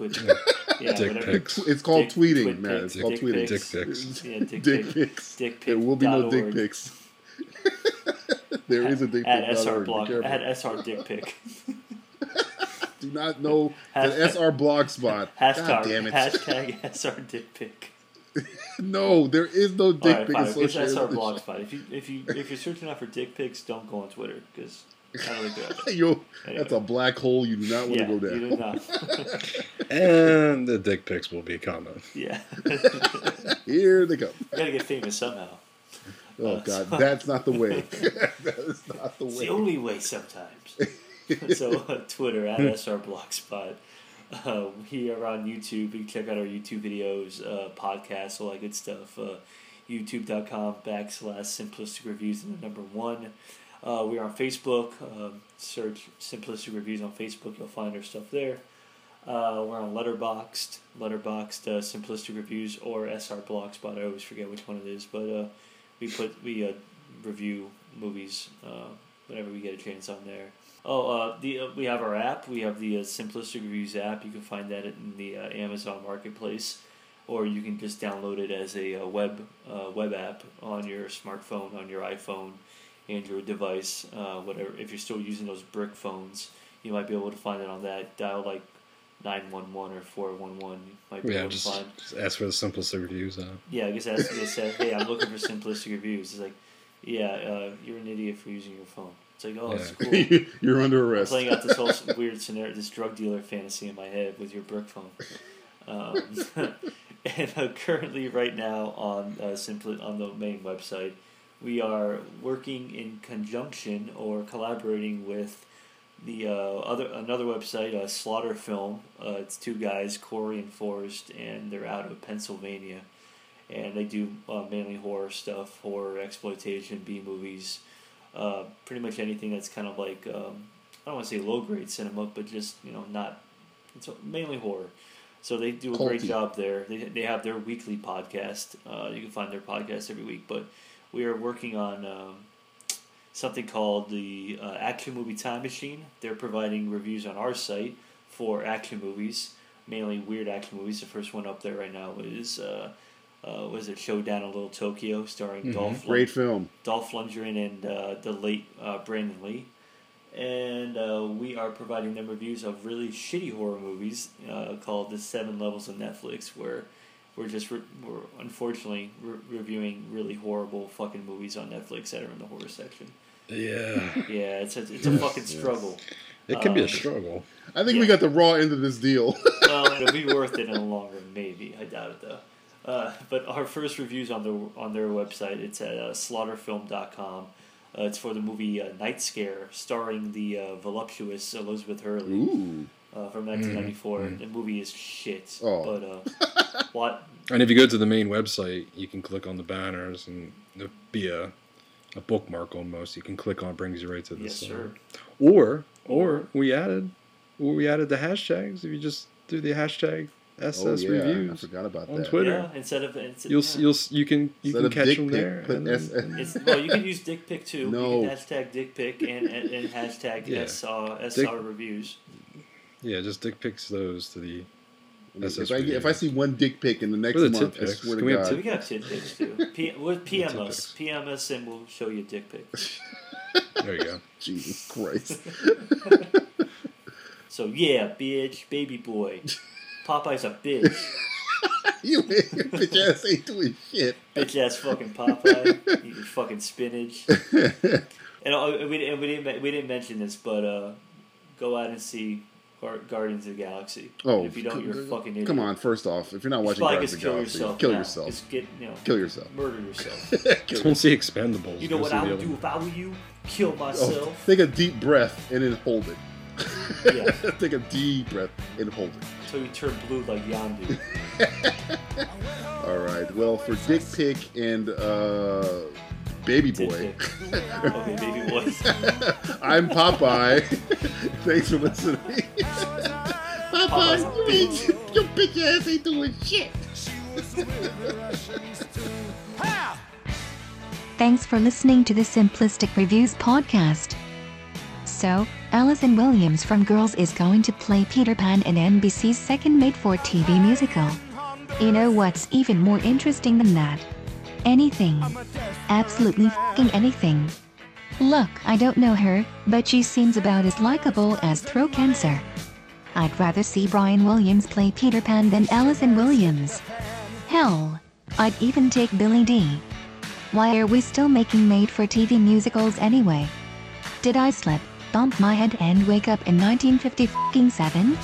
Twitter. Yeah, Dick whatever. pics. It's called Dick- tweeting, twit Matt. pics, It's called dick tweeting. pics. Dick pics. Yeah, dick, Dick pic. pics. Dick There will be no dick pic.org. pics. there is a dick at pic. SR Be blog at SR dick pic. Do not know Has- the SR blog spot. God Hashtag damn it! hashtag SR dick pic. no, there is no dick Alright, pic fine. It's SR blog spot. If you if you if you're searching out for dick pics, don't go on Twitter because I don't think they're out there. Yo, that's a black hole you do not want Yeah, to go down. you do not. And the dick pics will be coming. yeah. Here they come. You gotta get famous somehow. Oh Uh, God, so- that's not the way. that is not the It's way. the only way sometimes. so uh, Twitter at SR Blogspot. Uh, we are on YouTube. You can check out our YouTube videos, uh, podcasts, all that good stuff. Uh, YouTube.com backslash simplistic reviews and the number one. Uh, we are on Facebook. Um, search simplistic reviews on Facebook. You'll find our stuff there. Uh, we're on Letterboxed, Letterboxd uh, simplistic reviews or SR Blogspot. I always forget which one it is, but uh, we put we uh, review movies uh, whenever we get a chance on there. Oh, uh, the we have our app. We have the Simplistic Reviews app. You can find that in the Amazon Marketplace, or you can just download it as a web web app on your smartphone, on your iPhone, Android device, uh, whatever. If you're still using those brick phones, you might be able to find it on that. Dial like nine one one or four one one. Might be Yeah, able to just, find. just ask for the simplest reviews. Uh, Yeah, I guess they said. Hey, I'm looking for simplistic reviews. It's like, yeah, uh, you're an idiot for using your phone. It's like, oh, it's cool. You're under I'm arrest. playing out this whole weird scenario, this drug dealer fantasy in my head with your brick phone. Um, and uh, currently, right now on uh, simply on the main website, we are working in conjunction or collaborating with the uh, other another website, uh, Slaughter Film. Uh, it's two guys, Corey and Forrest, and they're out of Pennsylvania, and they do uh, mainly horror stuff, horror exploitation, B movies, uh, pretty much anything that's kind of like um, I don't want to say low grade cinema, but just you know not it's mainly horror. So they do a great job there. They, they have their weekly podcast. Uh, you can find their podcast every week. But we are working on um, something called the uh, Action Movie Time Machine. They're providing reviews on our site for action movies, mainly weird action movies. The first one up there right now is uh, uh, was it Showdown in Little Tokyo, starring Dolph Great film. Dolph Lundgren and uh, the late uh, Brandon Lee. And uh, we are providing them reviews of really shitty horror movies uh, called The Seven Levels of Netflix, where we're just re- we're unfortunately re- reviewing really horrible fucking movies on Netflix that are in the horror section. yeah, Yeah, it's a, it's a fucking struggle. it can be a Um, struggle. I think Yeah. we got the raw end of this deal. well, it'll be worth it in the long run, maybe. I doubt it though. Uh, but our first reviews on the on their website. It's at uh, slaughterfilm.com. Uh, it's for the movie uh, Nightscare, starring the uh, voluptuous Elizabeth Hurley Ooh. Uh, from 1994. The movie is shit. Oh. But uh, what? And if you go to the main website, you can click on the banners and there'll be a, a bookmark almost. You can click on, it brings you right to Yes, this. sir. Or or we added, or we added the hashtags. If you just do the hashtag SS Oh, yeah. I reviews forgot about on that. Twitter, Yeah, instead of it's, you'll yeah. you'll you can you Instead can catch dick them pic, there. put and then- S- It's, well, you can use dick pic too. No. You can hashtag dick pic and, and, and hashtag Yeah. S, uh, Dick- SR reviews. Yeah, just dick pics those to the. SS if, I, if I see one dick pic in the next Or the month, tit I pics. swear Can to we have So God. we got tidbits too. P- with PM us, tidbits. PM us, and we'll show you dick pics. There you go. Jesus Christ. So yeah, bitch, baby boy, Popeye's a bitch, you bitch ass ain't doing shit. bitch ass fucking Popeye, eating fucking spinach. And uh, we, and we didn't we didn't mention this, but uh, go out and see Gar- Guardians of the Galaxy. Oh, And if you don't, you're a fucking idiot. Come on, first off, if you're not You should watching probably Guardians just of the kill Galaxy, yourself. kill now. yourself. Just get you know, Kill yourself. murder yourself. Kill Don't see Expendables. You know what I would do if I were you? Kill Oh, myself. take a deep breath and then hold it. Yeah. take a deep breath and hold it. So you turn blue like Yondu. All right. Well, for Dick Pic and uh, Baby Boy, okay, baby boy. I'm Popeye. Thanks for listening. Popeye's Popeye, you bitch. ain't, your bitch ass ain't doing shit. Thanks for listening to the Simplistic Reviews podcast. So, Allison Williams from Girls is going to play Peter Pan in NBC's second made for TV musical. You know what's even more interesting than that? Anything. Absolutely fing anything. Look, I don't know her, but she seems about as likable as throat cancer. I'd rather see Brian Williams play Peter Pan than Allison Williams. Hell, I'd even take Billy Dee Why are we still making made for TV musicals anyway? Did I slip? bump my head and wake up in 1957?